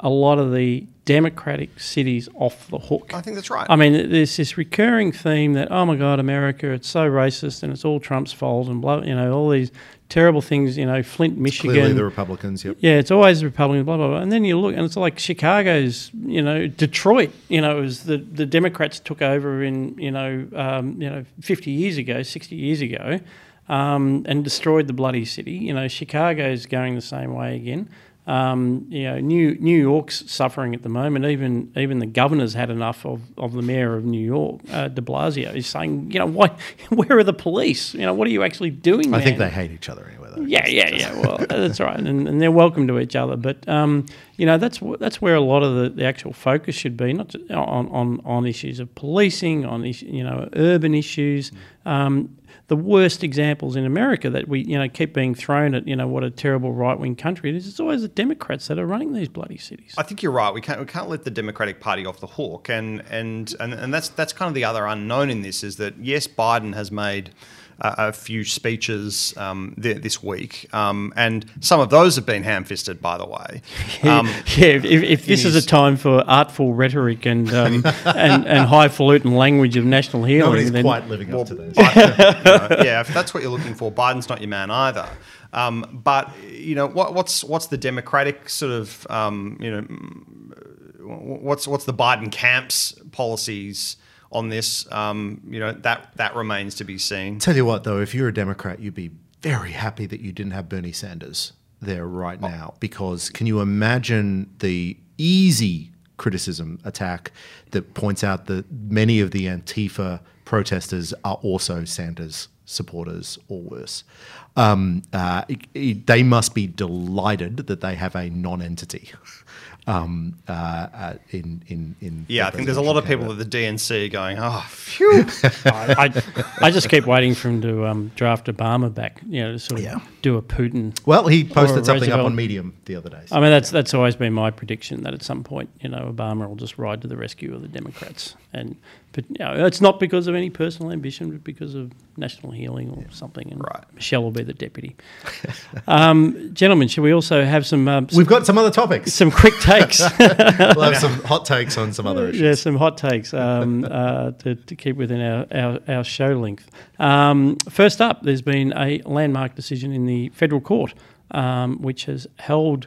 a lot of the democratic cities off the hook. I think that's right. I mean, there's this recurring theme that oh my God, America, it's so racist and it's all Trump's fault and blah, you know, all these terrible things. You know, Flint, Michigan. Clearly, the Republicans. Yep. Yeah, it's always the Republicans, blah, blah, blah. And then you look, and it's like Chicago's, you know, Detroit, you know, as the, the Democrats took over in, you know, um, you know, 50 years ago, 60 years ago, um, and destroyed the bloody city. You know, Chicago's going the same way again. Um, you know, New New York's suffering at the moment. Even even the governor's had enough of, of the mayor of New York, uh, De Blasio, is saying, you know, why? Where are the police? You know, what are you actually doing? I think they hate each other anyway. Though. Yeah, yeah, yeah. Well, that's right, and, and they're welcome to each other. But um, you know, that's that's where a lot of the, the actual focus should be, not on, on on issues of policing, on is- you know urban issues. Um, the worst examples in America that we you know keep being thrown at you know what a terrible right wing country it is. It's always the Democrats that are running these bloody cities. I think you're right. We can't we can't let the Democratic Party off the hook, and and and, and that's that's kind of the other unknown in this is that yes, Biden has made. A, a few speeches um, th- this week, um, and some of those have been ham-fisted, by the way. Um, yeah, if, if, if this is a time for artful rhetoric and um, and, and highfalutin language of national healing, Nobody's then quite living up to those. you know, yeah, if that's what you're looking for, Biden's not your man either. Um, but you know, what, what's what's the Democratic sort of um, you know, what's what's the Biden camp's policies on this. Um, you know that that remains to be seen. Tell you what, though, if you're a Democrat, you'd be very happy that you didn't have Bernie Sanders there right now, because can you imagine the easy criticism attack that points out that many of the Antifa protesters are also Sanders supporters or worse. Um, uh, it, it, they must be delighted that they have a non-entity um, uh, uh, in in in. Yeah, I think there's a lot of people at the DNC going, "Oh, phew." I, I, I, just keep waiting for him to um, draft Obama back. You know, to sort of yeah. do a Putin. Well, he posted something Roosevelt. up on Medium the other day. So I mean, that's that's always been my prediction that at some point, you know, Obama will just ride to the rescue of the Democrats, and but you know, it's not because of any personal ambition, but because of national healing or yeah. something. And right. Michelle will be the deputy. um, gentlemen, should we also have some, um, some? We've got some other topics. Some quick takes. we'll have some hot takes on some other issues. Yeah, some hot takes um, uh, to, to, keep within our, our, our show length. Um, first up, there's been a landmark decision in the federal court, um, which has held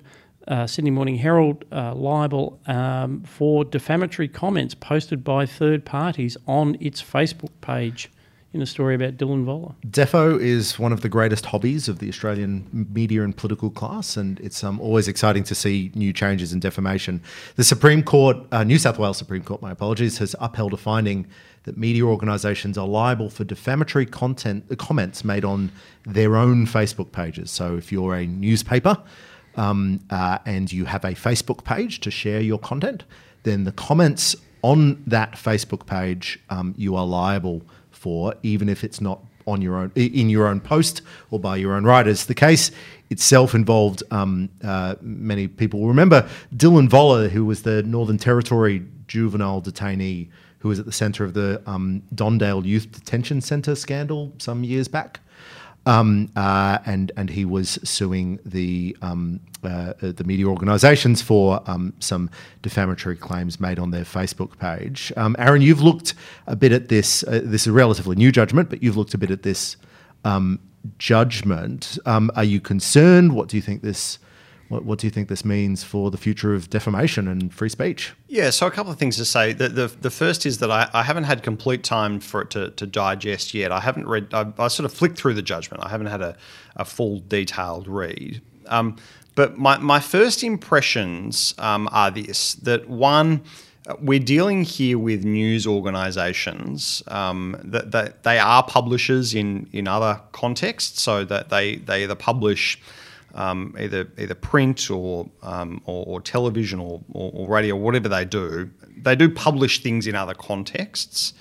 uh, Sydney Morning Herald uh, liable um, for defamatory comments posted by third parties on its Facebook page in a story about Dylan Voller. Defo is one of the greatest hobbies of the Australian media and political class, and it's um, always exciting to see new changes in defamation. The Supreme Court, uh, New South Wales Supreme Court, my apologies, has upheld a finding that media organisations are liable for defamatory content uh, comments made on their own Facebook pages. So if you're a newspaper, um, uh, and you have a Facebook page to share your content, then the comments on that Facebook page um, you are liable for, even if it's not on your own in your own post or by your own writers. The case itself involved um, uh, many people remember Dylan Voller, who was the Northern Territory juvenile detainee who was at the centre of the um, Don Dale Youth Detention Centre scandal some years back. Um, uh, and and he was suing the um, uh, the media organisations for um, some defamatory claims made on their Facebook page. Um, Aaron, you've looked a bit at this. Uh, this is a relatively new judgment, but you've looked a bit at this um, judgment. Um, are you concerned? What do you think this? What, what, do you think this means for the future of defamation and free speech? Yeah, so a couple of things to say. The, the, the first is that I, I, haven't had complete time for it to, to digest yet. I haven't read, I, I, sort of flicked through the judgment. I haven't had a, a full detailed read. Um, but my, my first impressions um, are this that one, we're dealing here with news organisations um, that, that they are publishers in, in other contexts, so that they, they either publish um, either either print or um, or, or, television or, or, or, radio, whatever they do, they do publish things in other contexts.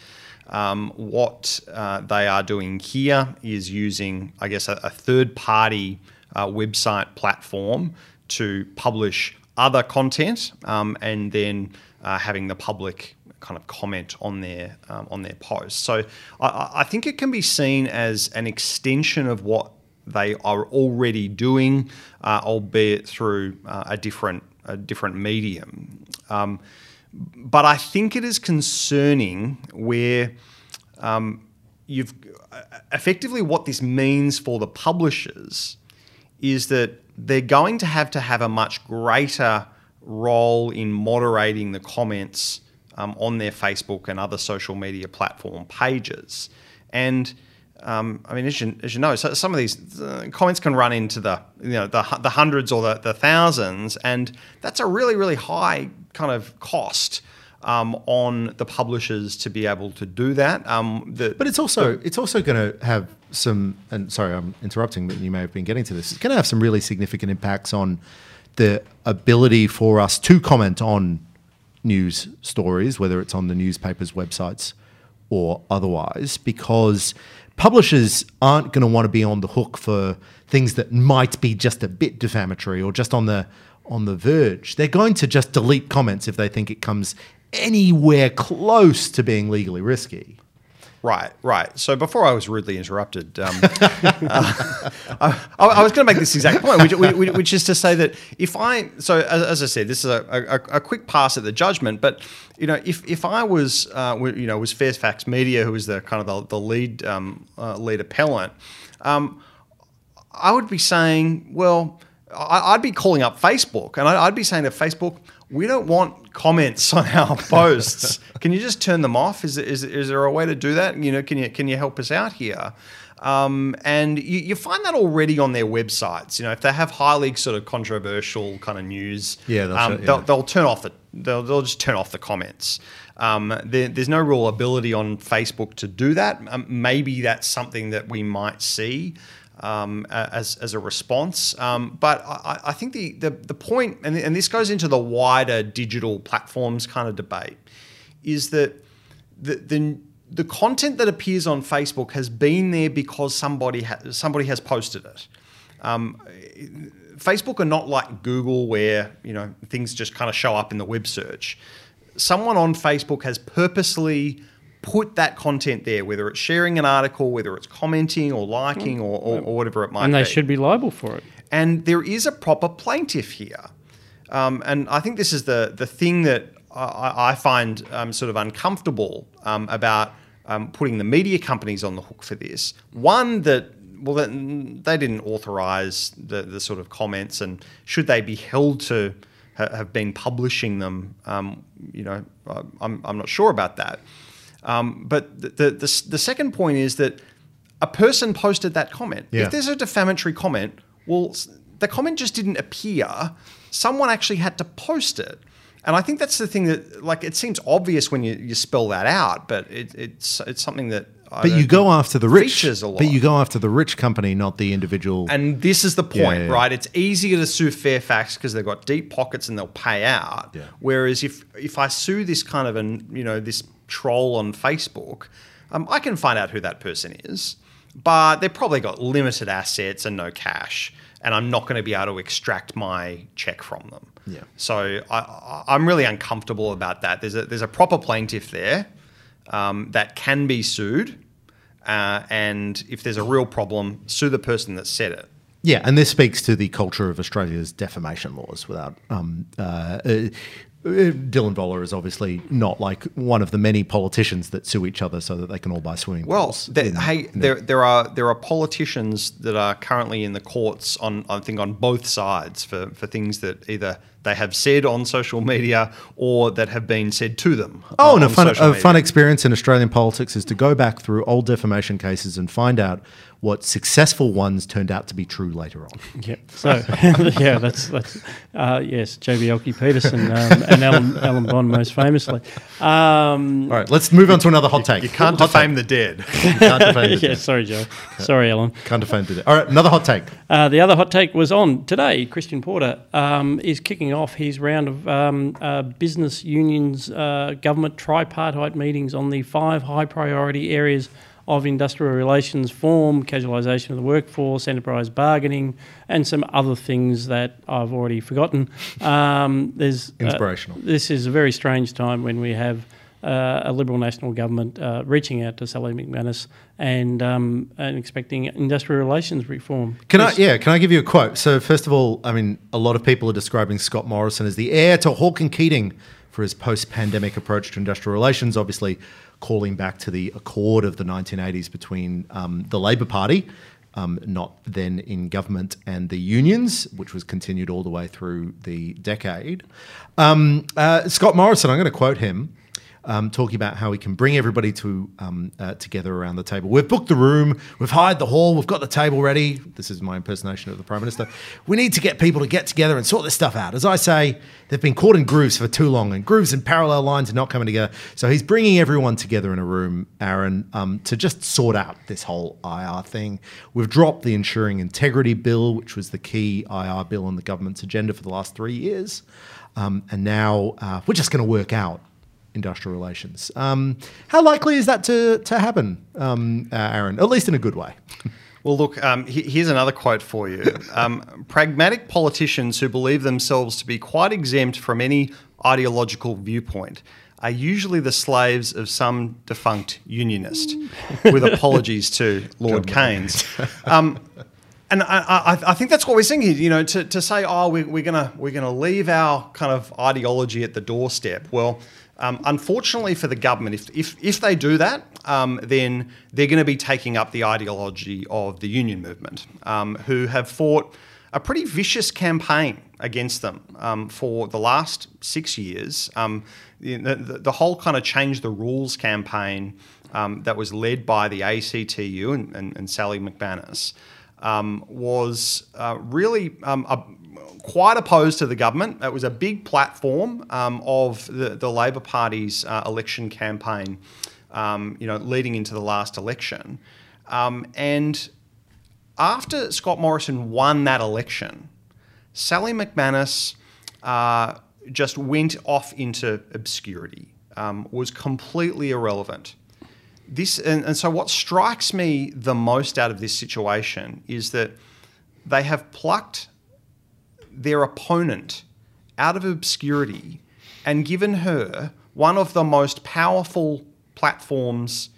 Um, what uh, they are doing here is using, I guess, a, a third-party uh, website platform to publish other content, um, and then uh, having the public kind of comment on their um, on their posts. So I, I think it can be seen as an extension of what they are already doing, uh, albeit through uh, a different a different medium. Um, but I think it is concerning where um, you've effectively what this means for the publishers is that they're going to have to have a much greater role in moderating the comments um, on their Facebook and other social media platform pages. And um, I mean, as you, as you know, so some of these uh, comments can run into the you know the, the hundreds or the, the thousands, and that's a really really high kind of cost um, on the publishers to be able to do that. Um, the, but it's also the, it's also going to have some. And sorry, I'm interrupting, but you may have been getting to this. It's going to have some really significant impacts on the ability for us to comment on news stories, whether it's on the newspapers' websites or otherwise, because publishers aren't going to want to be on the hook for things that might be just a bit defamatory or just on the on the verge. They're going to just delete comments if they think it comes anywhere close to being legally risky. Right, right. So before I was rudely interrupted, um, uh, I, I, was going to make this exact point, which, which, is to say that if I, so as, as I said, this is a, a, a, quick pass at the judgment, but you know, if, if I was, uh, you know, was Fairfax Media, who was the kind of the, the lead um, uh, lead appellant, um, I would be saying, well, I, would be calling up Facebook, and I, I'd be saying to Facebook, we don't want comments on our posts. can you just turn them off? Is, is, is there a way to do that? You know, can you can you help us out here? Um, and you, you, find that already on their websites. You know, if they have highly sort of controversial kind of news, yeah, um, it, yeah. They'll, they'll, turn off the they'll, they'll just turn off the comments. Um, there, there's no real ability on Facebook to do that. Um, maybe that's something that we might see. Um, as, as a response. Um, but I, I, think the, the, the point, and, and this goes into the wider digital platforms kind of debate, is that the, the, the content that appears on Facebook has been there because somebody, ha- somebody has posted it. Um, Facebook are not like Google where you know things just kind of show up in the web search. Someone on Facebook has purposely put that content there, whether it's sharing an article, whether it's commenting or liking or, or, or whatever it might be. And they be. should be liable for it. And there is a proper plaintiff here. Um, and I think this is the, the thing that I, I find um, sort of uncomfortable um, about um, putting the media companies on the hook for this. One, that well, they didn't authorise the, the sort of comments, and should they be held to ha- have been publishing them? Um, you know, I'm, I'm not sure about that. Um, but the, the, the, the, second point is that a person posted that comment. Yeah. If there's a defamatory comment, well, the comment just didn't appear. Someone actually had to post it. And I think that's the thing that, like, it seems obvious when you, you spell that out, but it, it's it's something that. I but you go after the rich. But you go after the rich company, not the individual. And this is the point, yeah, yeah, right? It's easier to sue Fairfax because they've got deep pockets and they'll pay out. Whereas if if I sue this kind of an you know this troll on Facebook, um, I can find out who that person is, but they've probably got limited assets and no cash, and I'm not going to be able to extract my check from them. Yeah. So I, am really uncomfortable about that. There's a there's a proper plaintiff there um, that can be sued, uh, and if there's a real problem, sue the person that said it. Yeah, and this speaks to the culture of Australia's defamation laws. Without um, uh, Uh, Dylan Voller is obviously not like one of the many politicians that sue each other so that they can all buy swimming pools. Well, mm-hmm. hey, there, there are there are politicians that are currently in the courts on I think on both sides for, for things that either they have said on social media or that have been said to them. Uh, oh, and a fun, a fun experience in Australian politics is to go back through old defamation cases and find out what successful ones turned out to be true later on. Yeah. So, yeah, that's, that's uh, yes, Joh Bjelke-Petersen um, and Alan, Alan Bond most famously. Um, All right, let's move on to another hot take. You, you can't hot defame take. the dead. You can't defame the yeah, dead. sorry, Joe. Sorry, Alan. Can't defame the dead. All right, another hot take. Uh, the other hot take was on today. Christian Porter um, is kicking off his round of um, uh, business unions, uh, government tripartite meetings on the five high priority areas of industrial relations form, casualisation of the workforce, enterprise bargaining, and some other things that I've already forgotten. Um, there's uh, inspirational. Uh, this is a very strange time when we have uh, a Liberal National government uh, reaching out to Sally McManus and um, and expecting industrial relations reform. Can I? Yeah, can I give you a quote? So first of all, I mean, a lot of people are describing Scott Morrison as the heir to Hawke and Keating for his post-pandemic approach to industrial relations. Obviously, calling back to the accord of the 1980s between um, the Labor Party, um, not then in government, and the unions, which was continued all the way through the decade. Um, uh, Scott Morrison, I'm going to quote him um, talking about how we can bring everybody to um, uh, together around the table. We've booked the room, we've hired the hall, we've got the table ready. This is my impersonation of the Prime Minister. We need to get people to get together and sort this stuff out. As I say, they've been caught in grooves for too long, and grooves and parallel lines are not coming together. So he's bringing everyone together in a room, Aaron, um, to just sort out this whole IR thing. We've dropped the Ensuring Integrity Bill, which was the key IR bill on the government's agenda for the last three years. Um, and now uh, we're just going to work out industrial relations. Um, how likely is that to, to happen, um, uh, Aaron? At least in a good way. Well, look, um, here's another quote for you. Um, pragmatic politicians who believe themselves to be quite exempt from any ideological viewpoint are usually the slaves of some defunct unionist, with apologies to Lord Keynes. Um, and I, I, I, think that's what we're seeing here. You know, to, to say, oh, we, we're gonna we're gonna leave our kind of ideology at the doorstep. Well, um, unfortunately for the government, if, if, if they do that, um, then they're going to be taking up the ideology of the union movement, um, who have fought a pretty vicious campaign against them um, for the last six years. Um, the, the, the, whole kind of change the rules campaign um, that was led by the ACTU and, and, and Sally McManus was uh, really a, quite opposed to the government. It was a big platform um, of the, the Labor Party's uh, election campaign, you know, leading into the last election. and after Scott Morrison won that election, Sally McManus uh, just went off into obscurity, um, was completely irrelevant. This and, and so what strikes me the most out of this situation is that they have plucked their opponent out of obscurity and given her one of the most powerful platforms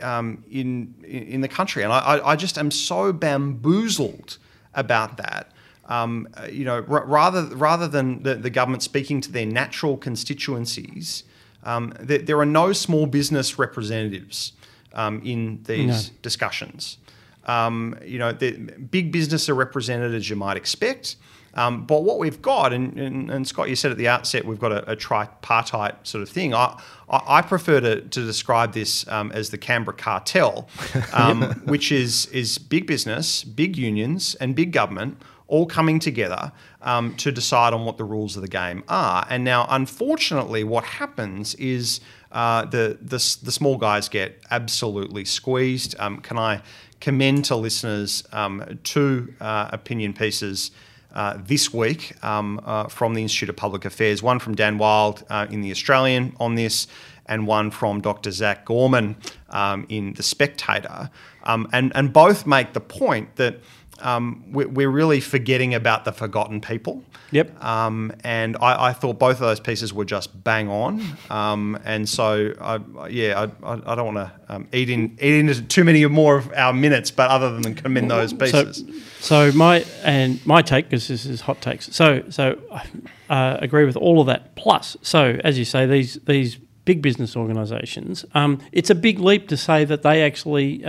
um, in in the country, and I, I just am so bamboozled about that. Um, you know, r- rather rather than the, the, government speaking to their natural constituencies, um, there, there, are no small business representatives um, in these no. discussions. Um, you know, the big business are represented as you might expect. Um, but what we've got, and, and, and, Scott, you said at the outset, we've got a, a tripartite sort of thing. I, I, prefer to, to describe this um, as the Canberra cartel, um, which is, is big business, big unions, and big government all coming together um, to decide on what the rules of the game are. And now, unfortunately, what happens is uh, the, the, the small guys get absolutely squeezed. Um, can I commend to listeners um, two uh, opinion pieces? Uh, this week um, uh, from the Institute of Public Affairs, one from Dan Wild uh, in The Australian on this, and one from Dr. Zach Gorman um, in The Spectator. Um, and, and both make the point that um, we're really forgetting about the forgotten people. Yep. Um, and I, I, thought both of those pieces were just bang on. Um, and so, I, yeah, I, I don't want to um, eat in eat into too many more of our minutes, but other than commend those pieces. So, so my and my take, because this is hot takes. So, so I uh, agree with all of that. Plus, so as you say, these these big business organisations, um, it's a big leap to say that they actually.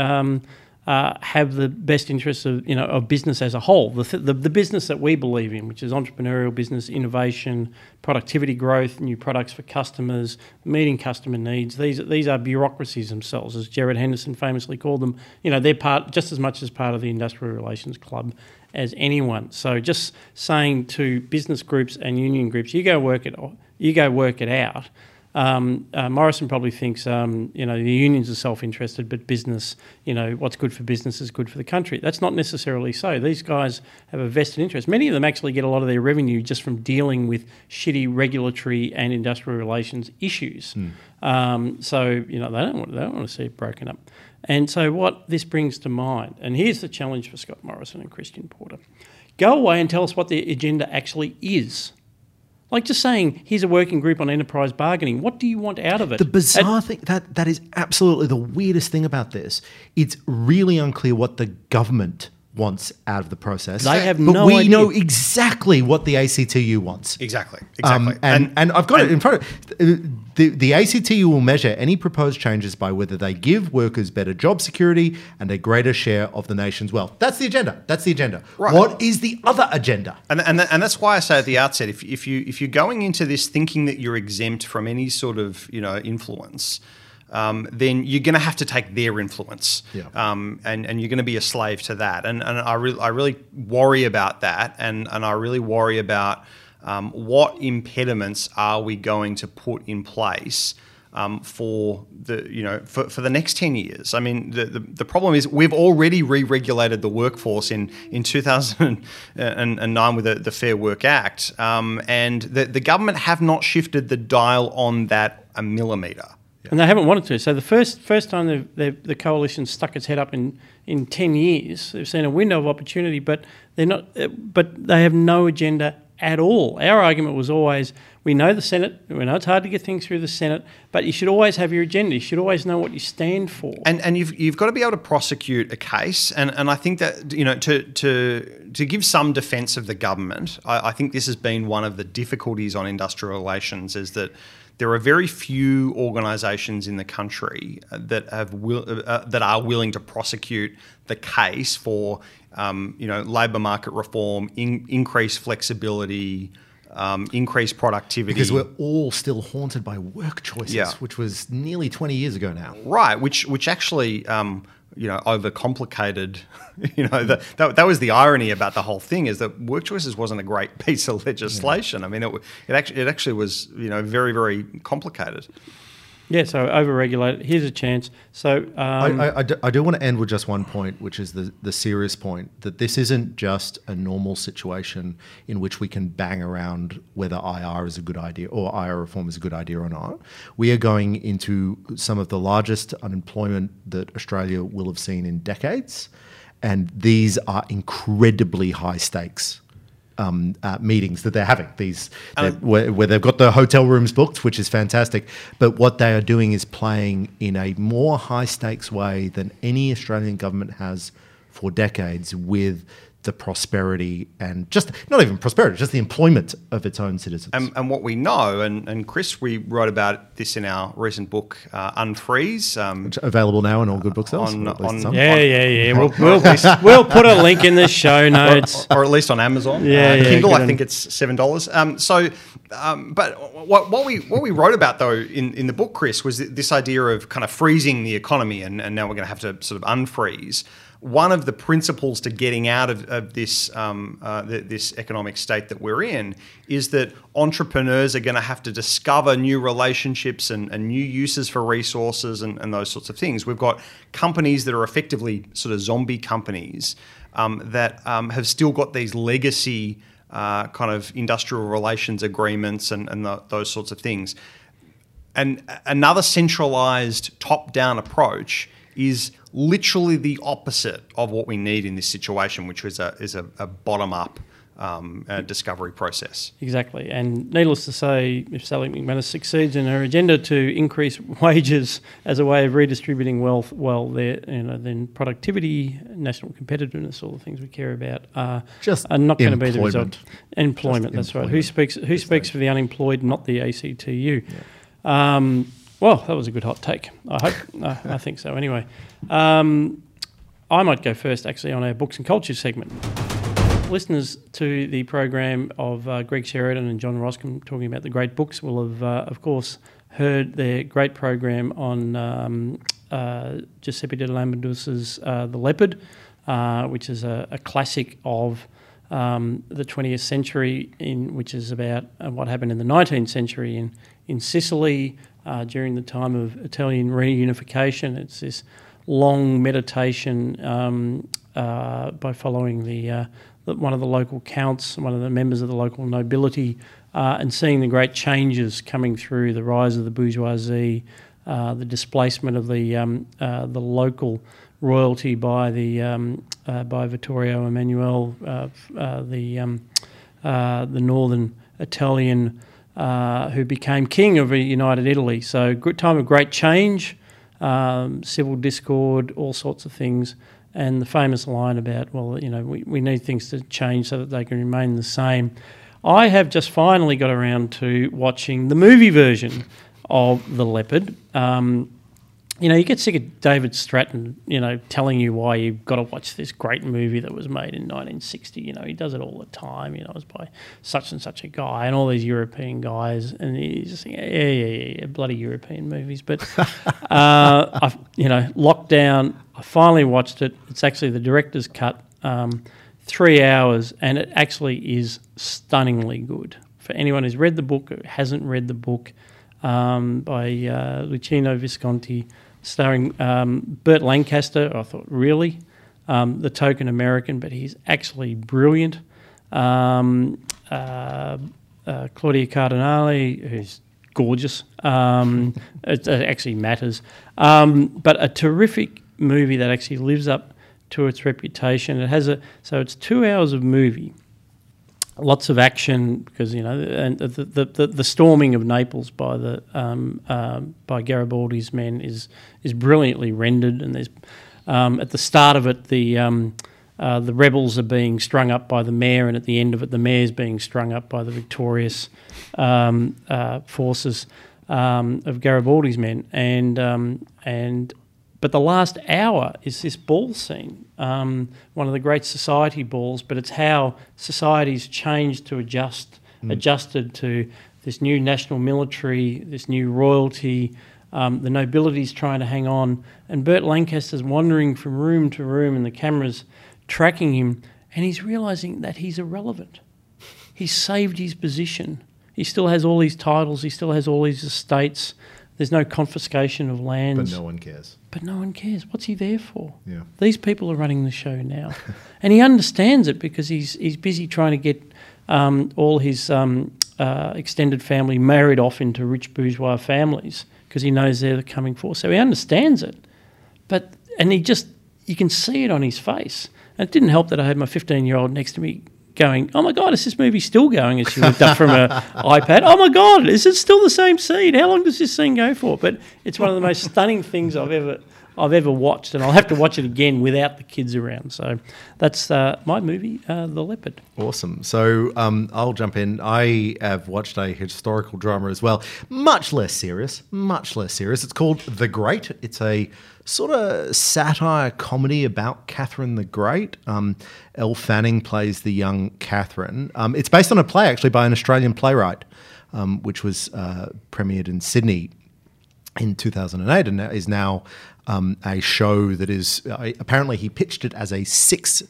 Uh, have the best interests of you know of business as a whole, the, th- the, the business that we believe in, which is entrepreneurial business, innovation, productivity growth, new products for customers, meeting customer needs. These these are bureaucracies themselves, as Gerard Henderson famously called them. You know they're part just as much as part of the industrial relations club as anyone. So just saying to business groups and union groups, you go work it, you go work it out um, uh, Morrison probably thinks, um, you know, the unions are self-interested, but business, you know, what's good for business is good for the country. That's not necessarily so. These guys have a vested interest. Many of them actually get a lot of their revenue just from dealing with shitty regulatory and industrial relations issues. Mm. Um, so, you know, they don't, want, they don't want to see it broken up. And so what this brings to mind, and here's the challenge for Scott Morrison and Christian Porter. Go away and tell us what the agenda actually is. Like just saying, here's a working group on enterprise bargaining. What do you want out of it? The bizarre thing that that is absolutely the weirdest thing about this. It's really unclear what the government wants out of the process. They have but no we idea. know exactly what the ACTU wants. Exactly. Exactly. Um, and, and, and I've got and, it in front of the the ACTU will measure any proposed changes by whether they give workers better job security and a greater share of the nation's wealth. That's the agenda. That's the agenda. Right. What is the other agenda? And and, and that's why I say at the outset, if if you if you're going into this thinking that you're exempt from any sort of you know influence um, then you're going to have to take their influence, yeah. um, and and you're going to be a slave to that. And and I really I really worry about that, and and I really worry about um, what impediments are we going to put in place. Um, for the you know for, for the next 10 years I mean the, the, the problem is we've already re-regulated the workforce in in 2009 with the, the Fair Work Act um, and the, the government have not shifted the dial on that a millimetre yeah. And they haven't wanted to. So the first first time they've, they've, the coalition stuck its head up in, in ten years, they've seen a window of opportunity, but they're not. But they have no agenda at all. Our argument was always: we know the Senate, we know it's hard to get things through the Senate, but you should always have your agenda. You should always know what you stand for. And and you've you've got to be able to prosecute a case. And and I think that you know to to to give some defence of the government, I, I think this has been one of the difficulties on industrial relations is that there are very few organisations in the country that have will, uh, that are willing to prosecute the case for um, you know, labour market reform, in, increased flexibility, um, increased productivity. Because we're all still haunted by work choices, Yeah. which was nearly 20 years ago now. Right, which which actually um, you know overcomplicated. You know the, that that was the irony about the whole thing is that work choices wasn't a great piece of legislation. I mean, it, it actually it actually was you know very very complicated. Yeah, so overregulated. Here's a chance. So um, I, I, I do, I do want to end with just one point, which is the, the serious point that this isn't just a normal situation in which we can bang around whether IR is a good idea or IR reform is a good idea or not. We are going into some of the largest unemployment that Australia will have seen in decades, and these are incredibly high stakes. Um, uh, meetings that they're having these they're- where, where they've got the hotel rooms booked, which is fantastic. But what they are doing is playing in a more high stakes way than any Australian government has for decades with the prosperity and just not even prosperity, just the employment of its own citizens. And, and what we know, and, and Chris, we wrote about this in our recent book, uh, Unfreeze. Um, Which available now in all good booksellers. On- or at on- some. yeah, yeah, yeah. We'll, we'll, we'll put a link in the show notes. or at least on Amazon. Yeah, Uh, yeah, Kindle, good I on- think it's seven dollars. Um, so, um, but what, what we what we wrote about though in, in the book, Chris, was this idea of kind of freezing the economy, and, and now we're going to have to sort of unfreeze. One of the principles to getting out of, of this um, uh, th- this economic state that we're in is that entrepreneurs are going to have to discover new relationships and, and new uses for resources and, and those sorts of things. We've got companies that are effectively sort of zombie companies um, that um, have still got these legacy uh, kind of industrial relations agreements and, and tho- those sorts of things. And another centralized top down approach is literally the opposite of what we need in this situation, which is a, is a, a bottom up um, uh, discovery process. Exactly. And needless to say, if Sally McManus succeeds in her agenda to increase wages as a way of redistributing wealth, well, there, you know, then productivity, national competitiveness, all the things we care about are, Just are not going to be the result. employment. Employment, Just that's right. Who speaks? Who speaks for the unemployed, not the ACTU? Um, well, that was a good hot take. I hope. I, I think so. Anyway, um, I might go first. Actually, on our books and culture segment listeners to the program of uh, Greg Sheridan and John Roskam talking about the great books will have, uh, of course, heard their great program on um, uh, Giuseppe di Lampedusa's uh, The Leopard, uh, which is a, a classic of um, the 20th century, in which is about uh, what happened in the 19th century in in Sicily during the time of Italian reunification. It's this long meditation um, uh, by following the, uh, the one of the local counts, one of the members of the local nobility, uh, and seeing the great changes coming through the rise of the bourgeoisie, uh, the displacement of the um, uh, the local royalty by the um, uh, by Vittorio Emanuele, the um, the northern Italian who became king of united Italy. So good time of great change, um, civil discord, all sorts of things, and the famous line about well, you know, we, we need things to change so that they can remain the same. I have just finally got around to watching the movie version of The Leopard. Um, you know, you get sick of David Stratton, you know, telling you why you've got to watch this great movie that was made in 1960. You know, he does it all the time. You know, it was by such and such a guy and all these European guys, and he's just saying, yeah, yeah, yeah, yeah bloody European movies. But, uh, I've, you know, Lockdown, I finally watched it. It's actually the director's cut, um, three hours, and it actually is stunningly good. For anyone who's read the book or hasn't read the book, um, by uh, Luchino Visconti, starring um, Burt Lancaster. I thought, really? Um, the token American, but he's actually brilliant. Um, uh, uh, Claudia Cardinale, who's gorgeous. Um, it, it actually matters. Um, but a terrific movie that actually lives up to its reputation. It has a so it's two hours of movie lots of action because you know and the the, the, the storming of Naples by the um, um, by Garibaldi's men is is brilliantly rendered and there's um, at the start of it the um, uh, the rebels are being strung up by the mayor and at the end of it the mayor's being strung up by the victorious um, uh, forces um, of Garibaldi's men. And and But the last hour is this ball scene, um, one of the great society balls. But it's how society's changed to adjust, adjusted to this new national military, this new royalty. Um, the nobility's trying to hang on, and Burt Lancaster's wandering from room to room, and the camera's tracking him, and he's realizing that he's irrelevant. He's saved his position. He still has all these titles. He still has all these estates. There's no confiscation of lands. But no one cares. But no one cares. What's he there for? Yeah. These people are running the show now, and he understands it because he's he's busy trying to get um, all his um, uh, extended family married off into rich bourgeois families because he knows they're the coming force. So he understands it, but and he just you can see it on his face. And it didn't help that I had my 15 year old next to me going, "Oh my god, is this movie still going?" As she looked up from her iPad, "Oh my god, is it still the same scene? How long does this scene go for?" But it's one of the most stunning things I've ever I've ever watched, and I'll have to watch it again without the kids around. So that's uh, my movie, uh, The Leopard. Awesome. So um, I'll jump in. I have watched a historical drama as well, much less serious, much less serious. It's called The Great. It's a sort of satire comedy about Catherine the Great. Um, Elle Fanning plays the young Catherine. Um, it's based on a play actually by an Australian playwright, um, which was uh, premiered in Sydney in 2008 and is now um, a show that is uh, apparently he pitched it as a six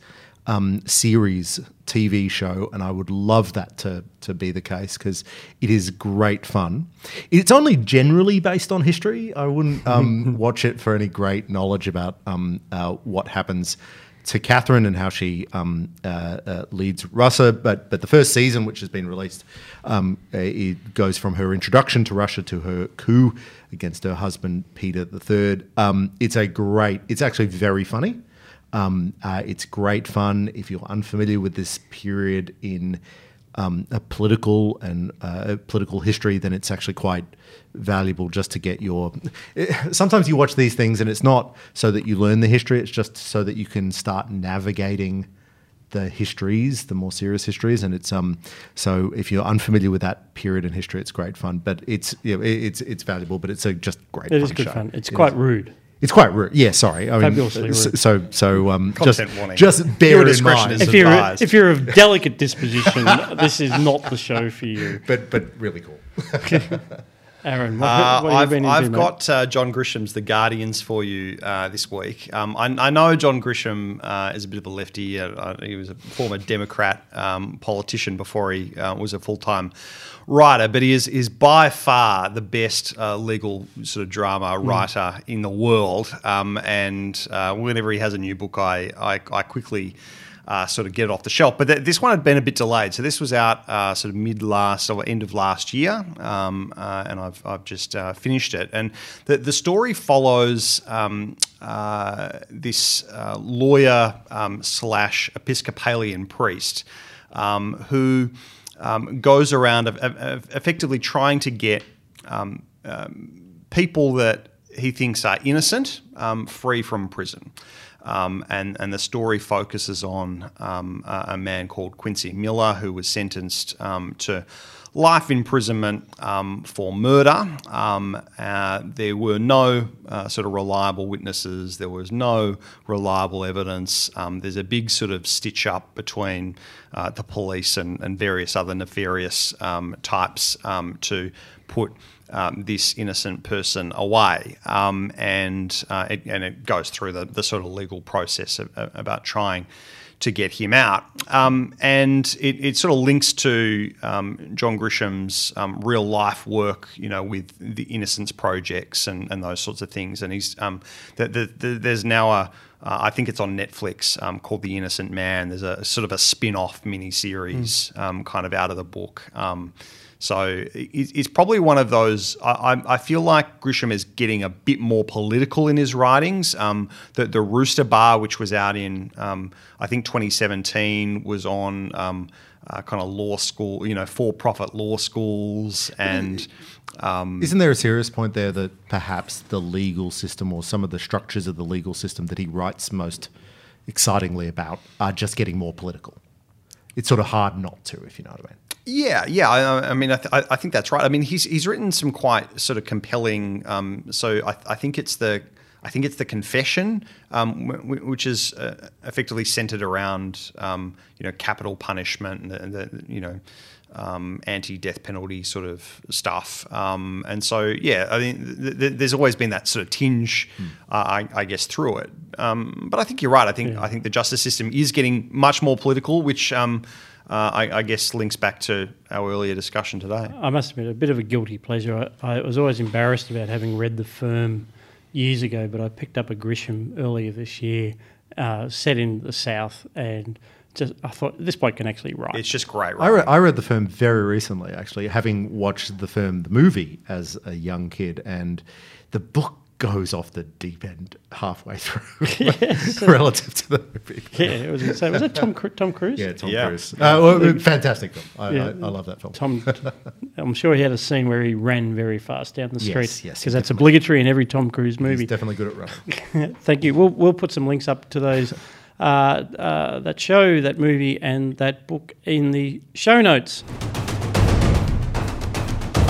um, series TV show, and I would love that to to be the case because it is great fun. It's only generally based on history. I wouldn't um, watch it for any great knowledge about um, uh, what happens to Catherine and how she um, uh, uh, leads Russia. But but the first season, which has been released, um, uh, it goes from her introduction to Russia to her coup against her husband Peter III. Um, it's a great. It's actually very funny. Um, uh, it's great fun if you're unfamiliar with this period in um, a political and uh, political history, then it's actually quite valuable just to get your. Sometimes you watch these things and it's not so that you learn the history; it's just so that you can start navigating the histories, the more serious histories, and it's um. So if you're unfamiliar with that period in history, it's great fun, but it's you know, it- it's it's valuable, but it's a just great. It is good show. fun. It's It quite is. rude. It's quite rude. Yeah, sorry. I mean, Fabulously rude. so so um, just Content warning. just bear Your in discretion mind. is If you're advised. if you're of delicate disposition, this is not the show for you. but but really cool. Aaron, what, Uh, what have you I've, been into, I've mate? got uh, John Grisham's The Guardians for you uh, this week. Um, I, I know John Grisham uh, is a bit of a lefty. Uh, uh, he was a former Democrat um, politician before he uh, was a full time writer, but he is, is by far the best uh, legal sort of drama Hmm. writer in the world. Um, and uh, whenever he has a new book, I, I, I quickly uh, sort of get it off the shelf. But th- this one had been a bit delayed, so this was out uh, sort of mid last or end of last year, um, uh, and I've, I've just uh, finished it. And the the story follows. Um, uh, this uh, lawyer um, slash Episcopalian priest um, who um, goes around eff- eff- effectively trying to get um, um, people that he thinks are innocent um, free from prison. Um, and, and the story focuses on um, a, a man called Quincy Miller who was sentenced um, to life imprisonment um, for murder. Um, uh, there were no uh, sort of reliable witnesses, there was no reliable evidence. Um, there's a big sort of stitch up between uh, the police and, and various other nefarious um, types um, to put um, this innocent person away, and uh, it, and it goes through the, the sort of legal process of, of- about trying to get him out, um, and it, it sort of links to um, John Grisham's um, real life work, you know, with the Innocence projects and, and those sorts of things, and he's um, the, the, the, there's now a uh, I think it's on Netflix um, called The Innocent Man. There's a sort of a spin off miniseries um, kind of out of the book. Um, so it's probably one of those. I, I, feel like Grisham is getting a bit more political in his writings. Um, the, the Rooster Bar, which was out in, um, I think 2017, was on um, uh, kind of law school, you know, for profit law schools. And Isn't there a serious point there that perhaps the legal system or some of the structures of the legal system that he writes most excitingly about are just getting more political? It's sort of hard not to, if you know what I mean. Yeah, yeah. I, I mean, I, th- I think that's right. I mean, he's he's written some quite sort of compelling. Um, so I, I think it's the I think it's the confession, um, w- w- which is uh, effectively centered around um, you know capital punishment and the, and the you know um, anti-death penalty sort of stuff. Um, and so, yeah, I mean, th- th- there's always been that sort of tinge, Hmm. uh, I, I guess, through it. Um, but I think you're right. I think I think the justice system is getting much more political, which um, uh, I, I guess links back to our earlier discussion today. I must admit, a bit of a guilty pleasure. I, I was always embarrassed about having read The Firm years ago, but I picked up a Grisham earlier this year, uh, set in the South, and just I thought this bloke can actually write. It's just great, I, re- I read The Firm very recently, actually, having watched The Firm, the movie, as a young kid, and the book goes off the deep end halfway through relative to the movie. yeah, it was insane. Was that Tom Tom Cruise? Yeah, Tom Yeah. Cruise. Uh, well, fantastic film. I, Yeah. I, I love that film. Tom, I'm sure he had a scene where he ran very fast down the street. yes, he because that's definitely- obligatory in every Tom Cruise movie. He's movie. definitely good at running. Thank you. We'll we'll put some links up to those uh, uh, that show, that movie, and that book in the show notes.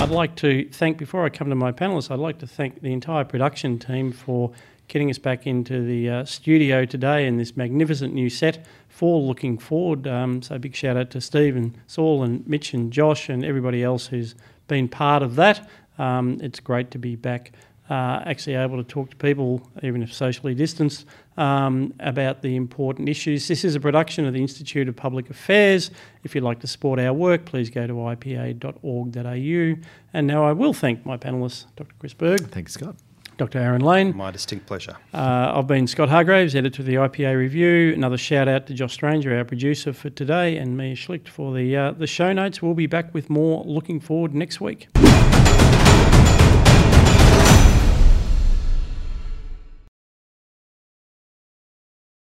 I'd like to thank before I come to my panelists. I'd like to thank the entire production team for getting us back into the uh, studio today in this magnificent new set for looking forward. Um, so big shout out to Steve and Saul and Mitch and Josh and everybody else who's been part of that. Um, it's great to be back uh, actually able to talk to people, even if socially distanced, um, about the important issues. This is a production of the Institute of Public Affairs. If you'd like to support our work, please go to ipa.org.au. And now I will thank my panellists, Dr. Chris Berg, Thanks, Scott. Dr. Aaron Lane. My distinct pleasure. Uh, I've been Scott Hargreaves, editor of the IPA Review. Another shout out to Josh Stranger, our producer for today, and Mia Schlicht for the uh, the show notes. We'll be back with more. Looking forward next week.